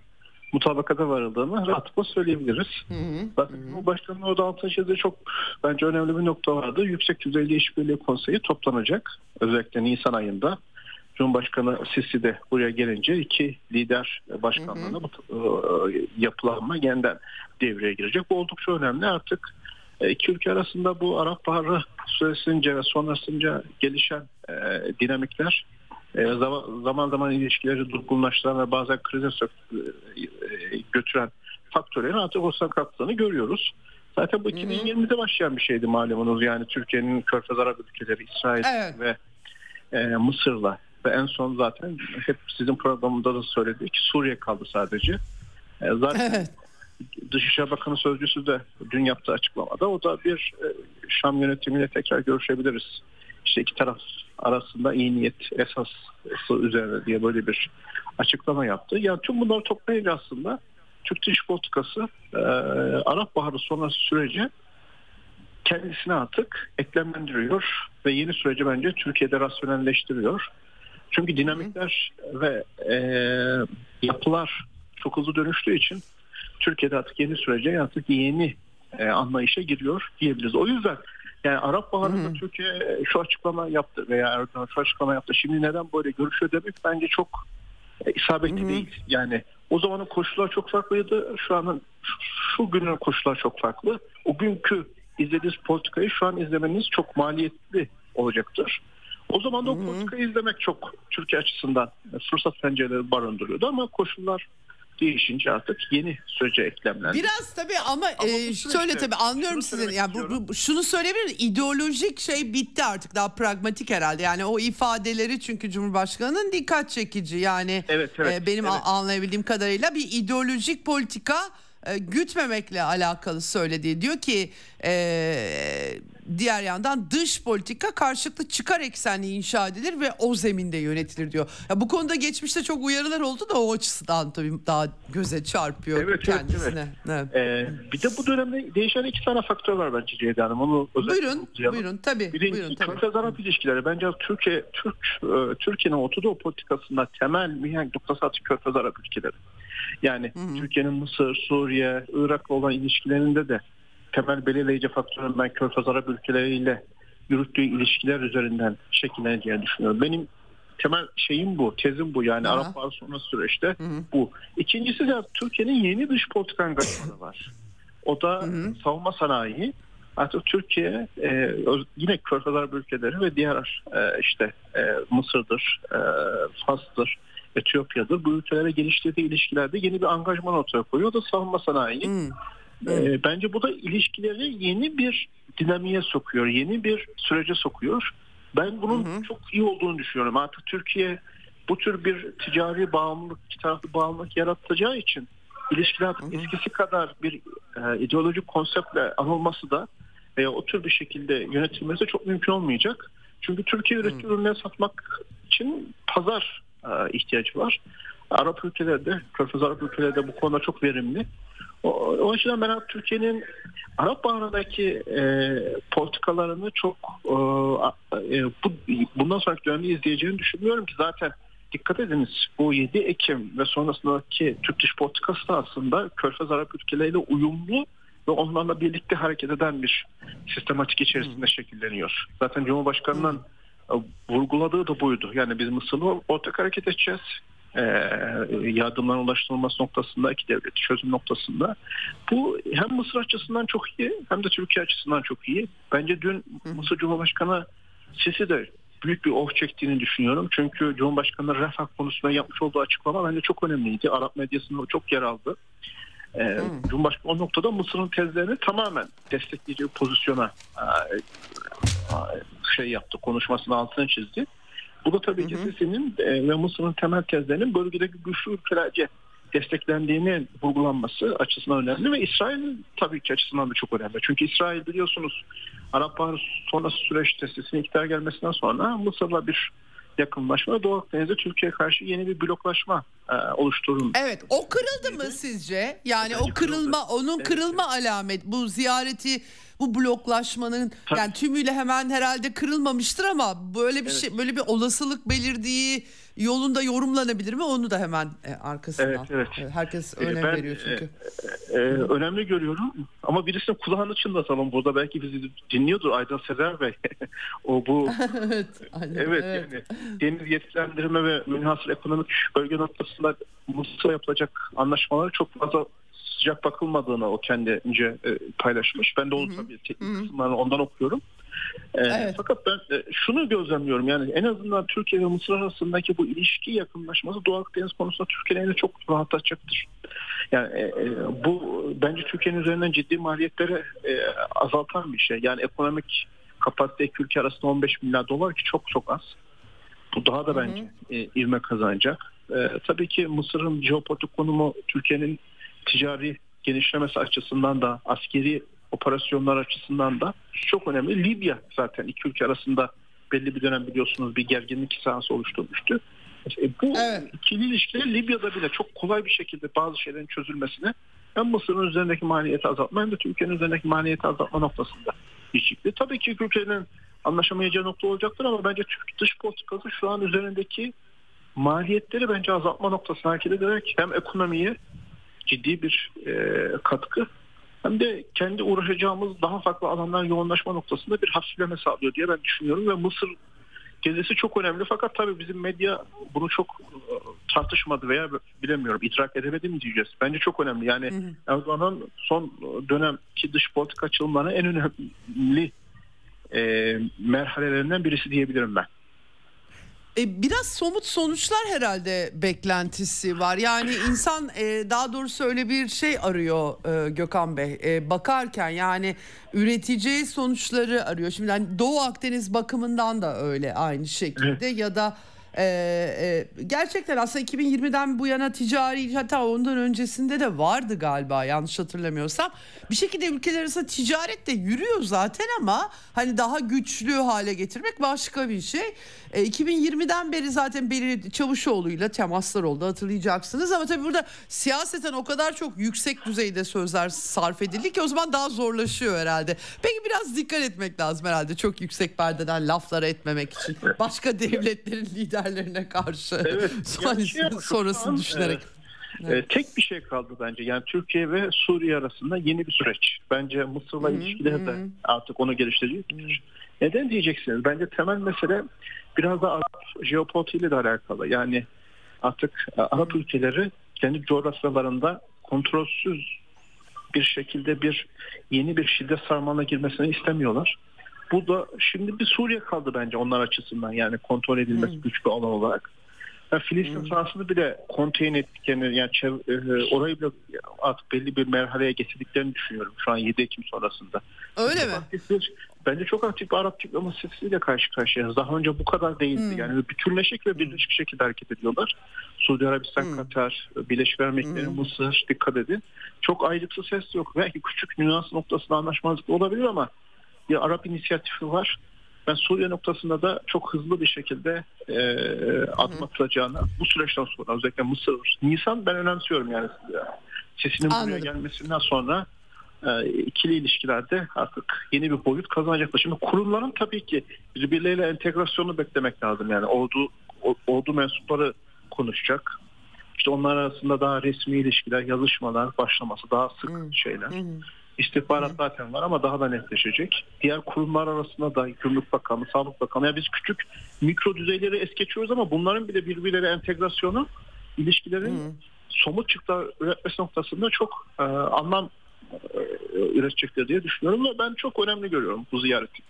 mutabakata varıldığını rahatlıkla söyleyebiliriz. Hı hı. Zaten Cumhurbaşkanı'nın orada altın çizdiği çok bence önemli bir nokta vardı. Yüksek düzeyli işbirliği konseyi toplanacak. Özellikle Nisan ayında. Cumhurbaşkanı Sisi de buraya gelince iki lider başkanlığına hı. E, yapılanma yeniden devreye girecek. Bu oldukça önemli. Artık iki ülke arasında bu Arap Baharı süresince ve sonrasında gelişen e, dinamikler e, zaman, zaman ilişkileri durgunlaştıran ve bazen krize e, götüren faktörlerin artık ortadan kalktığını görüyoruz. Zaten bu 2020'de başlayan bir şeydi malumunuz. Yani Türkiye'nin Körfez Arap ülkeleri, İsrail evet. ve e, Mısır'la ve en son zaten hep sizin programında da söylediği ki Suriye kaldı sadece. E, zaten evet. Dışişleri Bakanı Sözcüsü de dün yaptığı açıklamada o da bir e, Şam yönetimiyle tekrar görüşebiliriz. İşte iki taraf arasında iyi niyet esası üzerine diye böyle bir açıklama yaptı. Yani tüm bunları toplayınca aslında Türk dış politikası e, Arap Baharı sonrası süreci kendisine artık eklemlendiriyor ve yeni süreci bence Türkiye'de rasyonelleştiriyor. Çünkü dinamikler ve e, yapılar çok hızlı dönüştüğü için Türkiye'de artık yeni sürece artık yeni e, anlayışa giriyor diyebiliriz. O yüzden yani Arap Baharı'nda. Türkiye şu açıklama yaptı veya Erdoğan şu açıklama yaptı. Şimdi neden böyle görüşüyor demek bence çok e, isabetli hmm. değil. Yani o zamanın koşullar çok farklıydı. Şu anın şu günün koşullar çok farklı. O günkü izlediğiniz politikayı şu an izlemeniz çok maliyetli olacaktır. O zaman da o politikayı izlemek çok Türkiye açısından fırsat pencereleri barındırıyordu ama koşullar değişince artık yeni sürece eklemlendi. Biraz tabii ama, ama e, şöyle tabii anlıyorum sizin yani bu, bu şunu söyleyebilirim ideolojik şey bitti artık daha pragmatik herhalde yani o ifadeleri çünkü Cumhurbaşkanı'nın dikkat çekici yani evet, evet, e, benim evet. anlayabildiğim kadarıyla bir ideolojik politika e, gütmemekle alakalı söylediği diyor ki e, diğer yandan dış politika karşılıklı çıkar eksenli inşa edilir ve o zeminde yönetilir diyor. Ya bu konuda geçmişte çok uyarılar oldu da o açısından tabii daha göze çarpıyor evet, kendisine. Evet, evet. Ee, bir de bu dönemde değişen iki tane faktör var bence Ceyda Hanım. Onu buyurun, buyurun tabii. Birincisi buyurun, Körfez Arap ilişkileri. Bence Türkiye, Türk, e, Türkiye'nin Orta Doğu politikasında temel mihenk noktası artık Körfez Arap ülkeleri. Yani Türkiye'nin Mısır, Suriye, Irak'la olan ilişkilerinde de temel belirleyici faktörün ben Körfez Arap ülkeleriyle yürüttüğü ilişkiler üzerinden şekilleneceğini düşünüyorum. Benim temel şeyim bu, tezim bu yani Aha. Arap Baharı sonrası süreçte hı hı. bu. İkincisi de Türkiye'nin yeni dış politika angajmanı var. O da hı hı. savunma sanayi. Artık Türkiye e, yine Körfez Arap ülkeleri ve diğer e, işte e, Mısır'dır, e, Fas'tır, Etiyopya'dır. Bu ülkelere geliştirdiği ilişkilerde yeni bir angajman ortaya koyuyor. O da savunma sanayi. Hmm. E, bence bu da ilişkileri yeni bir dinamiğe sokuyor. Yeni bir sürece sokuyor. Ben bunun hı çok iyi olduğunu düşünüyorum. Artık Türkiye bu tür bir ticari bağımlılık, taraflı bağımlılık yaratacağı için ilişkiler hı eskisi kadar bir e, ideolojik konseptle anılması da veya o tür bir şekilde yönetilmesi çok mümkün olmayacak. Çünkü Türkiye ürettiği ürünleri satmak için pazar ihtiyacı var. Arap ülkelerde, Körfez Arap ülkelerde bu konuda çok verimli. O, o açıdan ben Türkiye'nin Arap Baharı'ndaki e, politikalarını çok e, e, bu, bundan sonraki dönemde izleyeceğini düşünmüyorum ki zaten dikkat ediniz bu 7 Ekim ve sonrasındaki Türk dış politikası da aslında Körfez Arap ülkeleriyle uyumlu ve onlarla birlikte hareket eden bir sistematik içerisinde hmm. şekilleniyor. Zaten Cumhurbaşkanı'nın hmm. Vurguladığı da buydu. Yani biz Mısır'la ortak hareket edeceğiz e, yardımların ulaştırılması noktasında iki devlet çözüm noktasında bu hem Mısır açısından çok iyi hem de Türkiye açısından çok iyi. Bence dün Mısır Cumhurbaşkanı Sisi de büyük bir oh çektiğini düşünüyorum. Çünkü Cumhurbaşkanı refah konusunda yapmış olduğu açıklama bence çok önemliydi. Arap medyasında çok yer aldı. Ee, hmm. Cumhurbaşkanı o noktada Mısır'ın tezlerini tamamen destekleyici pozisyona e, şey yaptı. Konuşmasının altını çizdi. Bu da tabii ki Sisi'nin e, ve Mısır'ın temel tezlerinin bölgedeki güçlü ülkelerce desteklendiğini vurgulanması açısından önemli ve İsrail tabii ki açısından da çok önemli. Çünkü İsrail biliyorsunuz Arap Baharı sonrası süreçte Sisi'nin iktidar gelmesinden sonra Mısır'la bir yakınlaşma Doğu Akdeniz'de Türkiye'ye karşı yeni bir bloklaşma e, oluşturuldu. Evet o kırıldı mı sizce? Yani Bence o kırılma kırıldı. onun evet. kırılma alamet bu ziyareti bu bloklaşmanın Tabii. yani tümüyle hemen herhalde kırılmamıştır ama böyle bir evet. şey böyle bir olasılık belirdiği yolunda yorumlanabilir mi? Onu da hemen e, arkasından. Evet, evet. Herkes ee, önem ben, veriyor çünkü. E, e, önemli görüyorum ama birisinin kulağını çınlatalım burada belki bizi dinliyordur Aydan Sezer Bey. o bu evet, aynen, evet, evet yani deniz yetkilendirme ve münhasır ekonomik bölge noktasında Mısır'la yapılacak anlaşmaları çok fazla sıcak bakılmadığını o kendince e, paylaşmış. Ben de onu tabii teknik kısımlarını ondan okuyorum. E, evet. Fakat ben e, şunu gözlemliyorum yani en azından Türkiye ve Mısır arasındaki bu ilişki yakınlaşması Doğu Akdeniz konusunda Türkiye'nin çok rahatlatacaktır. Yani e, e, bu bence Türkiye'nin üzerinden ciddi maliyetleri e, azaltan bir şey. Yani ekonomik kapasite iki ülke arasında 15 milyar dolar ki çok çok az. Bu daha da bence hı hı. E, ivme kazanacak. E, tabii ki Mısır'ın jeopolitik konumu Türkiye'nin ticari genişlemesi açısından da askeri operasyonlar açısından da çok önemli. Libya zaten iki ülke arasında belli bir dönem biliyorsunuz bir gerginlik sahası oluşturmuştu. E, bu evet. ikili ilişkiler Libya'da bile çok kolay bir şekilde bazı şeylerin çözülmesine hem Mısır'ın üzerindeki maliyeti azaltma hem de Türkiye'nin üzerindeki maliyeti azaltma noktasında çıktı. Tabii ki ülkenin anlaşamayacağı nokta olacaktır ama bence Türk dış politikası şu an üzerindeki maliyetleri bence azaltma noktasına hareket ederek hem ekonomiye ciddi bir e, katkı hem de kendi uğraşacağımız daha farklı alanlar yoğunlaşma noktasında bir hafifleme sağlıyor diye ben düşünüyorum ve Mısır gezisi çok önemli fakat tabii bizim medya bunu çok e, tartışmadı veya bilemiyorum idrak edemedi mi diyeceğiz. Bence çok önemli. Yani Erdoğan'ın son dönemki dış politika açılımlarının en önemli e, merhalelerinden birisi diyebilirim ben. E, biraz somut sonuçlar herhalde beklentisi var. Yani insan e, daha doğrusu öyle bir şey arıyor e, Gökhan Bey. E, bakarken yani üreteceği sonuçları arıyor. Şimdi hani Doğu Akdeniz bakımından da öyle aynı şekilde ya da e, e, gerçekten aslında 2020'den bu yana ticari hatta ondan öncesinde de vardı galiba yanlış hatırlamıyorsam. Bir şekilde ülkeler arasında ticaret de yürüyor zaten ama hani daha güçlü hale getirmek başka bir şey. E, 2020'den beri zaten Beri Çavuşoğlu'yla temaslar oldu hatırlayacaksınız ama tabii burada siyaseten o kadar çok yüksek düzeyde sözler sarf edildi ki o zaman daha zorlaşıyor herhalde. Peki biraz dikkat etmek lazım herhalde çok yüksek perdeden laflara etmemek için. Başka devletlerin liderlerine karşı Evet, Son- sonrasını düşünerek. e, tek bir şey kaldı bence. Yani Türkiye ve Suriye arasında yeni bir süreç. Bence Mısır'la ilişkileri de artık onu geliştirecektir. Neden diyeceksiniz? Bence temel mesele biraz da Arap jeopolitiğiyle de alakalı. Yani artık e, Arap ülkeleri kendi coğrafyalarında kontrolsüz bir şekilde bir yeni bir şiddet sarmalına girmesini istemiyorlar. Bu da şimdi bir Suriye kaldı bence onlar açısından yani kontrol edilmesi güç bir alan olarak. Ya Filistin sahasını bile konteyn ettiklerini yani çev- e, orayı bile artık belli bir merhaleye getirdiklerini düşünüyorum şu an 7 Ekim sonrasında. Öyle mi? Aktif bir- bence çok aktif bir Arap diplomasisiyle karşı karşıyayız. Daha önce bu kadar değildi. Yani bütünleşik ve birleşik şekilde hareket ediyorlar. Suudi Arabistan, Katar, Birleşik Arap Emirlikleri, Mısır dikkat edin. Çok ayrıksı ses yok. Belki küçük nüans noktasında anlaşmazlık olabilir ama bir Arap inisiyatifi var. Ben Suriye noktasında da çok hızlı bir şekilde e, adım atılacağını bu süreçten sonra özellikle Mısır, Nisan ben önemsiyorum yani sesinin buraya Anladım. gelmesinden sonra e, ikili ilişkilerde artık yeni bir boyut kazanacaklar. Şimdi kurumların tabii ki birbirleriyle entegrasyonu beklemek lazım. Yani ordu ordu mensupları konuşacak. İşte onlar arasında daha resmi ilişkiler, yazışmalar başlaması, daha sık şeyler. İstihbarat zaten var ama daha da netleşecek. Diğer kurumlar arasında da Gümrük Bakanlığı, Sağlık Bakanlığı. Yani biz küçük mikro düzeyleri es geçiyoruz ama bunların bile birbirleriyle entegrasyonu ilişkilerin somut çıktılar üretmesi noktasında çok e, anlam e, üretecektir diye düşünüyorum ve ben çok önemli görüyorum bu ziyareti.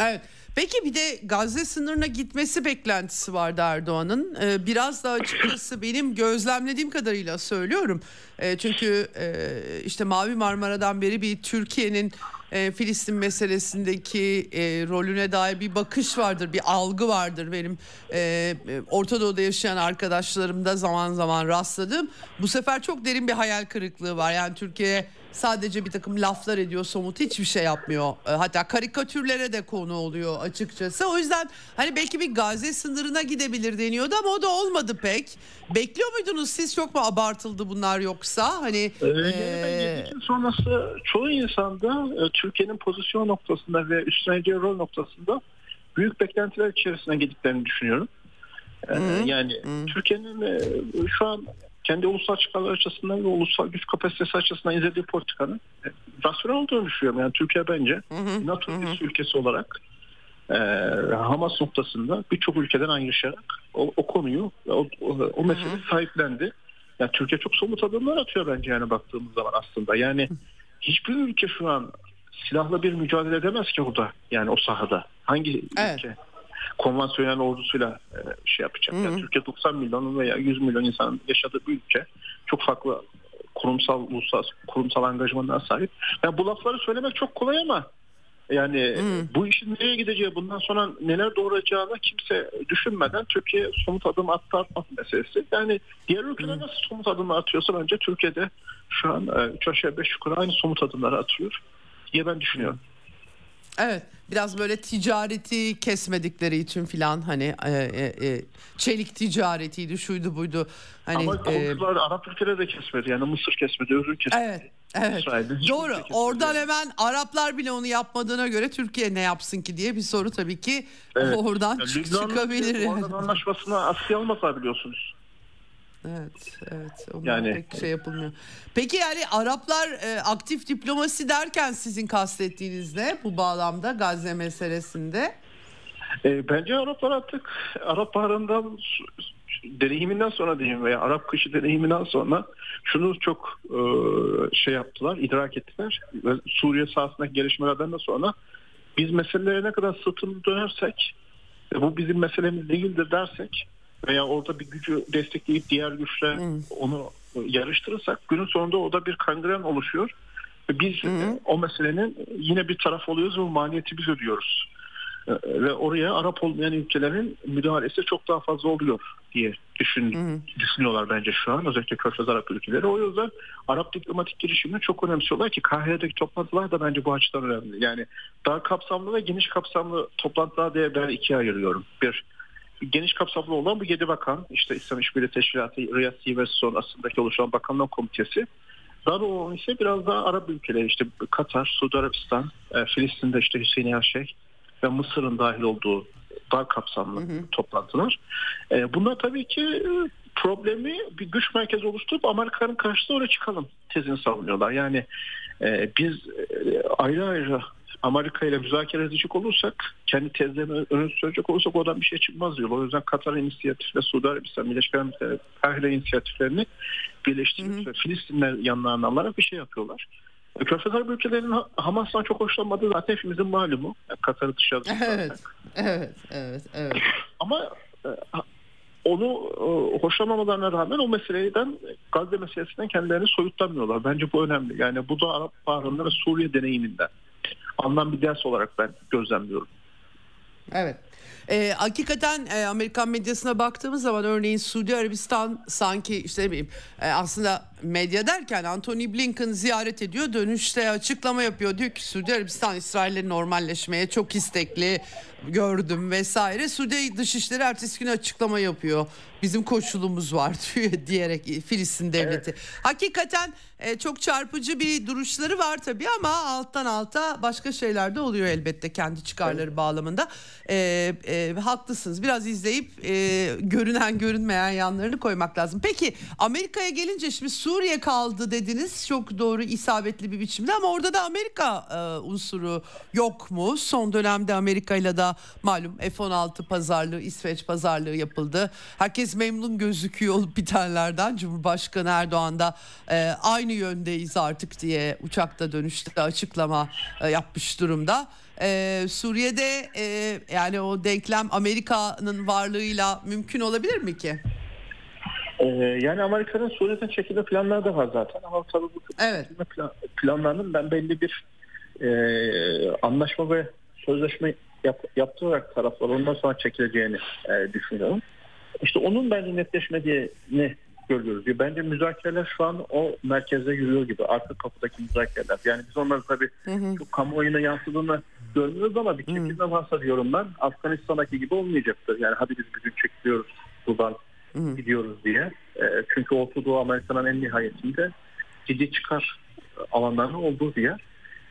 Evet. Peki bir de Gazze sınırına gitmesi beklentisi vardı Erdoğan'ın. Ee, biraz da açıkçası benim gözlemlediğim kadarıyla söylüyorum. Ee, çünkü e, işte Mavi Marmara'dan beri bir Türkiye'nin e, Filistin meselesindeki e, rolüne dair bir bakış vardır, bir algı vardır benim e, Orta Doğu'da yaşayan arkadaşlarımda zaman zaman rastladım. Bu sefer çok derin bir hayal kırıklığı var. Yani Türkiye sadece bir takım laflar ediyor somut hiçbir şey yapmıyor. E, Hatta karikatürlere de konu oluyor açıkçası. O yüzden hani belki bir Gazze sınırına gidebilir deniyordu ama o da olmadı pek. Bekliyor muydunuz siz çok mu abartıldı bunlar yoksa? Hani Ee, e, sonrası çoğu insanda e, Türkiye'nin pozisyon noktasında ve üstleneceği rol noktasında büyük beklentiler içerisine gittiklerini düşünüyorum. Ee, yani Türkiye'nin e, şu an kendi ulusal çıkarlar açısından ve ulusal güç kapasitesi açısından izlediği politikanın e, rasyonel olduğunu düşünüyorum. Yani Türkiye bence NATO üyesi ülkesi olarak e, Hamas noktasında birçok ülkeden ayrışarak o, o konuyu o, o, o meseleyi sahiplendi. Yani Türkiye çok somut adımlar atıyor bence yani baktığımız zaman aslında. Yani hiçbir ülke şu an silahla bir mücadele edemez ki orada yani o sahada. Hangi Evet. ülke konvansiyonel ordusuyla e, şey yapacak? Yani Türkiye 90 milyon veya 100 milyon insanın yaşadığı bir ülke. Çok farklı kurumsal ulusal kurumsal angajmanlara sahip. Yani bu lafları söylemek çok kolay ama yani bu işin nereye gideceği, bundan sonra neler doğuracağını kimse düşünmeden Türkiye somut adım attı atmak meselesi. Yani diğer ülkeler nasıl somut adımlar atıyorsa bence Türkiye'de şu an 3 aşağı 5 yukarı aynı somut adımları atıyor diye ben düşünüyorum. Evet biraz böyle ticareti kesmedikleri için filan hani e, e, e, çelik ticaretiydi şuydu buydu hani Ama e, komşular Arap ülkeleri de kesmedi. Yani Mısır kesmedi, Ürdün kesmedi. evet evet İsrail'de doğru kesmedi oradan hemen Araplar bile onu yapmadığına göre Türkiye ne yapsın ki diye bir soru tabii ki Evet. oradan Yani çıkabilir. Oradan anlaşmasına askıya almadılar biliyorsunuz. Evet, evet. Onlar Yani- pek şey yapılmıyor. Peki yani Araplar e, aktif diplomasi derken sizin kastettiğiniz ne bu bağlamda Gazze meselesinde? E, bence Araplar artık Arap Baharı'ndan deneyiminden sonra diyeyim veya Arap kışı deneyiminden sonra şunu çok e, şey yaptılar, idrak ettiler. Ve Suriye sahasındaki gelişmelerden de sonra biz meselelere ne kadar sırtını dönersek ve bu bizim meselemiz değildir dersek veya orada bir gücü destekleyip diğer güçle onu yarıştırırsak günün sonunda o da bir kangren oluşuyor. Biz o meselenin yine bir taraf oluyoruz ve maliyeti biz ödüyoruz. E, ve oraya Arap olmayan ülkelerin müdahalesi çok daha fazla oluyor diye düşün, düşünüyorlar bence şu an özellikle Körfez Arap ülkeleri. O yüzden Arap diplomatik girişimini çok önemsiyorlar ki Kahire'deki toplantılar da bence bu açıdan önemli. Yani daha kapsamlı ve geniş kapsamlı toplantılar diye ben ikiye ayırıyorum. Bir geniş kapsamlı olan bu yedi bakan işte İslam İşbirliği Teşkilatı Riyad ve sonrasındaki oluşan bakanlar komitesi daha doğru ise biraz daha Arap ülkeleri işte Katar, Suudi Arabistan, e, Filistin'de işte Hüseyin Erşeh ve Mısır'ın dahil olduğu daha kapsamlı hı hı. toplantılar. E, bunlar tabii ki e, problemi bir güç merkezi oluşturup Amerika'nın karşısına oraya çıkalım tezini savunuyorlar. Yani biz ayrı ayrı Amerika ile müzakere edecek olursak kendi tezlerini öne sürecek olursak oradan bir şey çıkmaz diyor. O yüzden Katar inisiyatifle Suudi Arabistan Birleşik Arap Emirlikleri inisiyatiflerini birleştirip ve Filistinler yanlarına alarak bir şey yapıyorlar. Körfez Arap ülkelerinin Hamas'tan çok hoşlanmadığı zaten hepimizin malumu. Yani Katar'ı dışarıda Evet, evet, evet, evet. Ama e, onu e, hoşlanmamalarına rağmen o meseleden Gazze meselesinden kendilerini soyutlamıyorlar. Bence bu önemli. Yani bu da Arap Baharı'nda ve Suriye deneyiminden alınan bir ders olarak ben gözlemliyorum. Evet. E, hakikaten e, Amerikan medyasına baktığımız zaman örneğin Suudi Arabistan sanki işte ne bileyim e, aslında medya derken Anthony Blinken ziyaret ediyor dönüşte açıklama yapıyor diyor ki Suudi Arabistan İsrail'le normalleşmeye çok istekli gördüm vesaire. Suudi Dışişleri ertesi gün açıklama yapıyor. Bizim koşulumuz var diyor diyerek Filistin devleti. Evet. Hakikaten e, çok çarpıcı bir duruşları var tabii ama alttan alta başka şeyler de oluyor elbette kendi çıkarları evet. bağlamında. E, e, haklısınız. Biraz izleyip e, görünen görünmeyen yanlarını koymak lazım. Peki Amerika'ya gelince şimdi Suriye kaldı dediniz. Çok doğru isabetli bir biçimde ama orada da Amerika e, unsuru yok mu? Son dönemde Amerika ile de malum F-16 pazarlığı, İsveç pazarlığı yapıldı. Herkes memnun gözüküyor olup bitenlerden. Cumhurbaşkanı Erdoğan da e, aynı yöndeyiz artık diye uçakta dönüşte açıklama e, yapmış durumda. Ee, Suriye'de e, yani o denklem Amerika'nın varlığıyla mümkün olabilir mi ki? Ee, yani Amerika'nın Suriye'den çekilme planları da var zaten ama tabii bu evet. plan, planlarının ben belli bir e, anlaşma ve sözleşme yap, yaptırarak taraflar ondan sonra çekileceğini e, düşünüyorum. İşte onun bence netleşmediğini görüyoruz. Bence müzakereler şu an o merkezde yürüyor gibi. Arka kapıdaki müzakereler. Yani biz onları tabii hı hı. çok kamuoyuna yansıdığını görmüyoruz ama bir çekilme varsa diyorum ben Afganistan'daki gibi olmayacaktır. Yani hadi biz gün çekiliyoruz buradan hı. gidiyoruz diye. E, çünkü Orta Doğu Amerika'nın en nihayetinde ciddi çıkar alanlarının olduğu diye.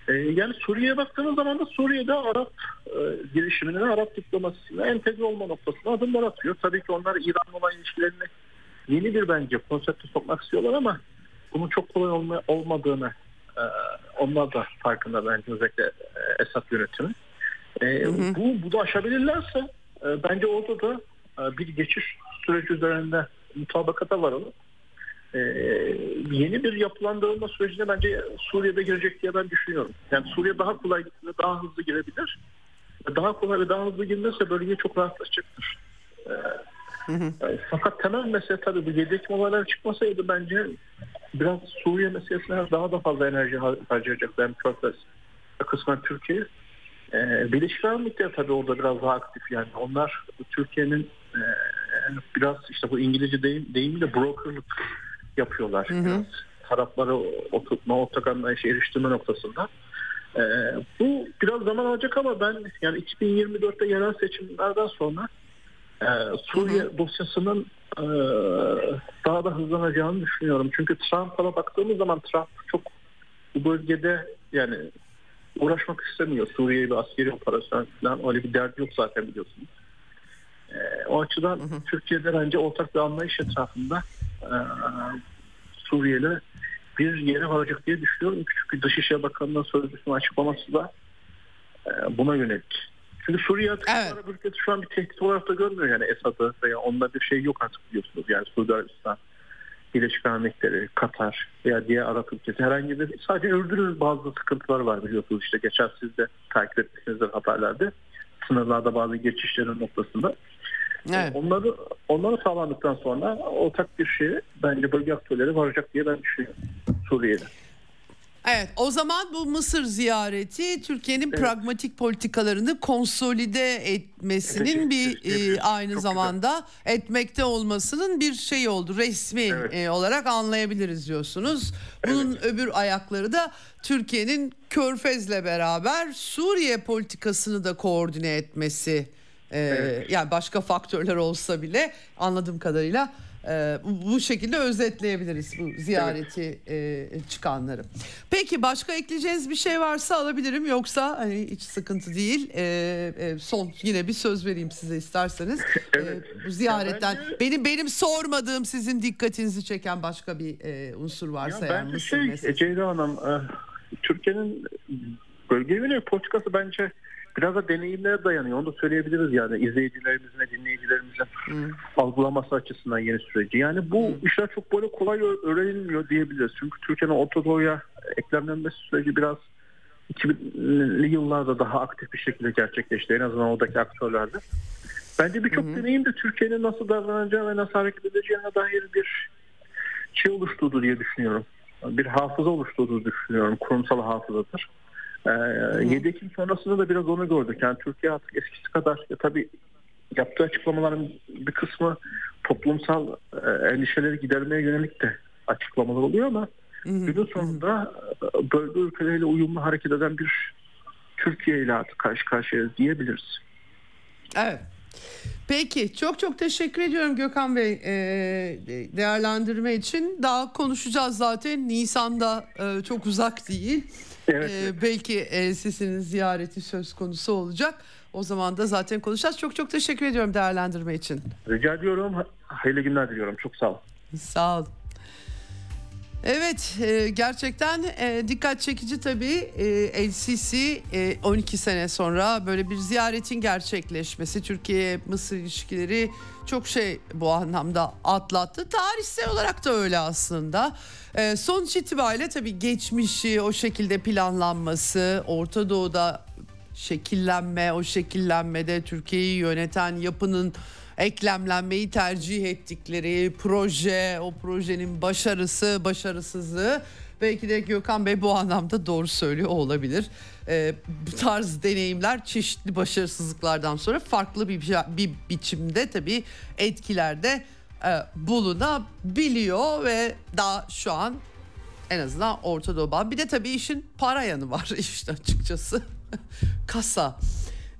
E, yani Suriye'ye baktığınız zaman da Suriye'de Arap e, girişimine, Arap diplomasisine entegre olma noktasına adımlar atıyor. Tabii ki onlar İran'la olan ilişkilerini yeni bir bence konsepte sokmak istiyorlar ama bunun çok kolay olma, olmadığını e, onlar da farkında bence özellikle e, Esad yönetimi. E, hı hı. Bu, bu da aşabilirlerse e, bence orada da e, bir geçiş süreci üzerinde mutabakata varalım. Ee, yeni bir yapılandırılma sürecine bence Suriye'de girecek diye ben düşünüyorum. Yani Suriye daha kolay ve daha hızlı girebilir. Daha kolay ve daha hızlı girmezse bölgeye çok rahatlaşacaktır. Ee, Hı hı. Fakat temel mesele tabii bu 7 Ekim olayları çıkmasaydı bence biraz Suriye meselesine daha da fazla enerji harcayacak. Ben Körfez kısmen Türkiye. Ee, Birleşik Arap tabii orada biraz daha aktif yani. Onlar Türkiye'nin biraz işte bu İngilizce deyim, deyimiyle brokerlık yapıyorlar. Hı hı. Biraz tarafları oturtma, ortak anlayışa eriştirme noktasında. Ee, bu biraz zaman alacak ama ben yani 2024'te yerel seçimlerden sonra e, Suriye hı hı. dosyasının e, daha da hızlanacağını düşünüyorum. Çünkü Trump'a baktığımız zaman Trump çok bu bölgede yani uğraşmak istemiyor. Suriye bir askeri operasyon falan öyle bir derdi yok zaten biliyorsunuz. E, o açıdan hı hı. Türkiye'de bence ortak bir anlayış etrafında e, Suriye'yle bir yere varacak diye düşünüyorum. Küçük bir Dışişleri Bakanı'nın sözcüsünün açıklaması da e, buna yönelik. Çünkü Suriye artık evet. Arap ülkesi şu an bir tehdit olarak da görmüyor yani Esad'ı veya onda bir şey yok artık biliyorsunuz. Yani Suudi Arabistan, Birleşik Arap Katar veya diğer Arap ülkesi herhangi bir sadece Ürdün'ün bazı sıkıntılar var biliyorsunuz işte geçen siz de takip etmişsinizdir haberlerde. Sınırlarda bazı geçişlerin noktasında. Evet. Onları onları sağlandıktan sonra ortak bir şeye bence bölge aktörleri varacak diye ben düşünüyorum Suriye'de. Evet o zaman bu Mısır ziyareti Türkiye'nin pragmatik politikalarını konsolide etmesinin bir e, aynı Çok zamanda etmekte olmasının bir şey oldu resmi Evet. e, olarak anlayabiliriz diyorsunuz. Bunun öbür ayakları da Türkiye'nin Körfez'le beraber Suriye politikasını da koordine etmesi. E, Yani başka faktörler olsa bile anladığım kadarıyla e, bu, şekilde özetleyebiliriz bu ziyareti e, çıkanları. Peki başka ekleyeceğiniz bir şey varsa alabilirim yoksa hani hiç sıkıntı değil. E, e, son yine bir söz vereyim size isterseniz. Evet. E, bu ziyaretten Ya bence- benim benim sormadığım sizin dikkatinizi çeken başka bir e, unsur varsa Ya yani bence Mısır şey. Ceyda Hanım e, Türkiye'nin bölgeye yönelik politikası bence biraz da deneyimlere dayanıyor. Onu da söyleyebiliriz yani izleyicilerimizin ve dinleyicilerimizin algılaması açısından yeni süreci. Yani bu işler çok böyle kolay öğrenilmiyor diyebiliriz. Çünkü Türkiye'nin Orta Doğu'ya eklemlenmesi süreci biraz 2000'li yıllarda daha aktif bir şekilde gerçekleşti. En azından oradaki aktörlerde. Bence birçok deneyim de Türkiye'nin nasıl davranacağı ve nasıl hareket edeceğine dair bir şey oluşturdu diye düşünüyorum. Bir hafıza oluşturduğunu düşünüyorum. Kurumsal hafızadır. Ee, 7 Ekim sonrasında da biraz onu gördük. Yani Türkiye artık eskisi kadar ya tabii yaptığı açıklamaların bir kısmı toplumsal e, endişeleri gidermeye yönelik de açıklamalar oluyor ama günün sonunda e, bölge ülkeleriyle uyumlu hareket eden bir Türkiye ile artık karşı karşıyayız diyebiliriz. Evet. Peki çok çok teşekkür ediyorum Gökhan Bey e, değerlendirme için. Daha konuşacağız zaten Nisan'da e, çok uzak değil. Evet, E, evet. belki e, sesinin ziyareti söz konusu olacak. O zaman da zaten konuşacağız. Çok çok teşekkür ediyorum değerlendirme için. Rica ediyorum. Hayırlı günler diliyorum. Çok sağ olun. Sağ olun. Evet e, gerçekten e, dikkat çekici tabii e, LCC e, 12 sene sonra böyle bir ziyaretin gerçekleşmesi Türkiye-Mısır ilişkileri çok şey bu anlamda atlattı. Tarihsel olarak da öyle aslında. E, sonuç itibariyle tabii geçmişi o şekilde planlanması Orta Doğu'da şekillenme o şekillenmede Türkiye'yi yöneten yapının eklemlenmeyi tercih ettikleri proje, o projenin başarısı, başarısızlığı belki de Gökhan Bey bu anlamda doğru söylüyor olabilir. Ee, bu tarz deneyimler çeşitli başarısızlıklardan sonra farklı bir, bir biçimde tabii etkilerde e, bulunabiliyor ve daha şu an en azından Orta Doğu Bir de tabii işin para yanı var işte açıkçası. Kasa.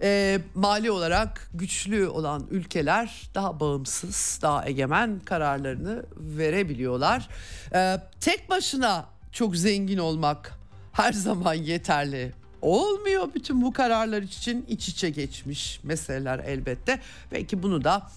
Ee, mali olarak güçlü olan ülkeler daha bağımsız, daha egemen kararlarını verebiliyorlar. Ee, tek başına çok zengin olmak her zaman yeterli olmuyor. Bütün bu kararlar için iç içe geçmiş meseleler elbette. Belki bunu da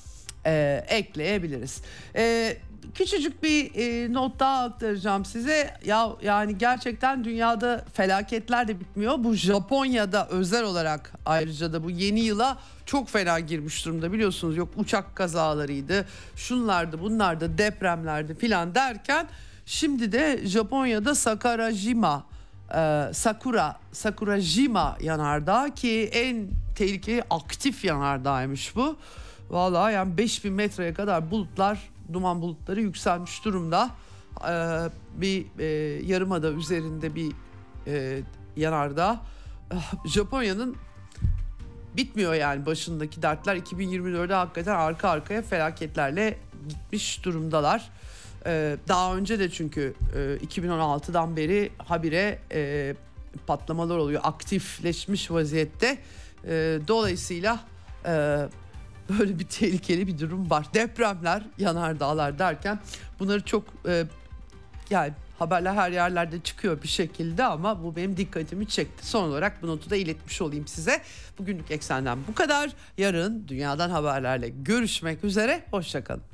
e, ekleyebiliriz. E, küçücük bir e, not daha aktaracağım size. Ya yani gerçekten dünyada felaketler de bitmiyor. Bu Japonya'da özel olarak ayrıca da bu yeni yıla çok fena girmiş durumda biliyorsunuz. Yok uçak kazalarıydı, şunlardı, bunlardı, depremlerdi filan derken şimdi de Japonya'da Sakurajima e, Sakura Sakurajima yanardağı ki en tehlikeli aktif yanardağymış bu. Vallahi yani 5000 metreye kadar bulutlar, duman bulutları yükselmiş durumda. Ee, bir e, yarımada üzerinde bir e, yanardağ. Japonya'nın bitmiyor yani başındaki dertler 2024'de hakikaten arka arkaya felaketlerle gitmiş durumdalar. Ee, daha önce de çünkü e, 2016'dan beri habire e, patlamalar oluyor aktifleşmiş vaziyette. E, dolayısıyla e, böyle bir tehlikeli bir durum var. Depremler, yanardağlar derken bunları çok e, yani haberler her yerlerde çıkıyor bir şekilde ama bu benim dikkatimi çekti. Son olarak bu notu da iletmiş olayım size. Bugünlük eksenden bu kadar. Yarın dünyadan haberlerle görüşmek üzere. Hoşçakalın.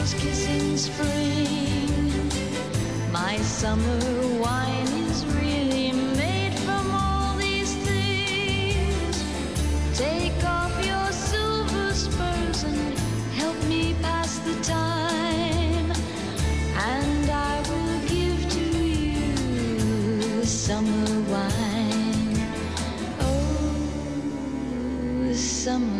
in spring. My summer wine is really made from all these things. Take off your silver spurs and help me pass the time. And I will give to you summer wine. Oh, summer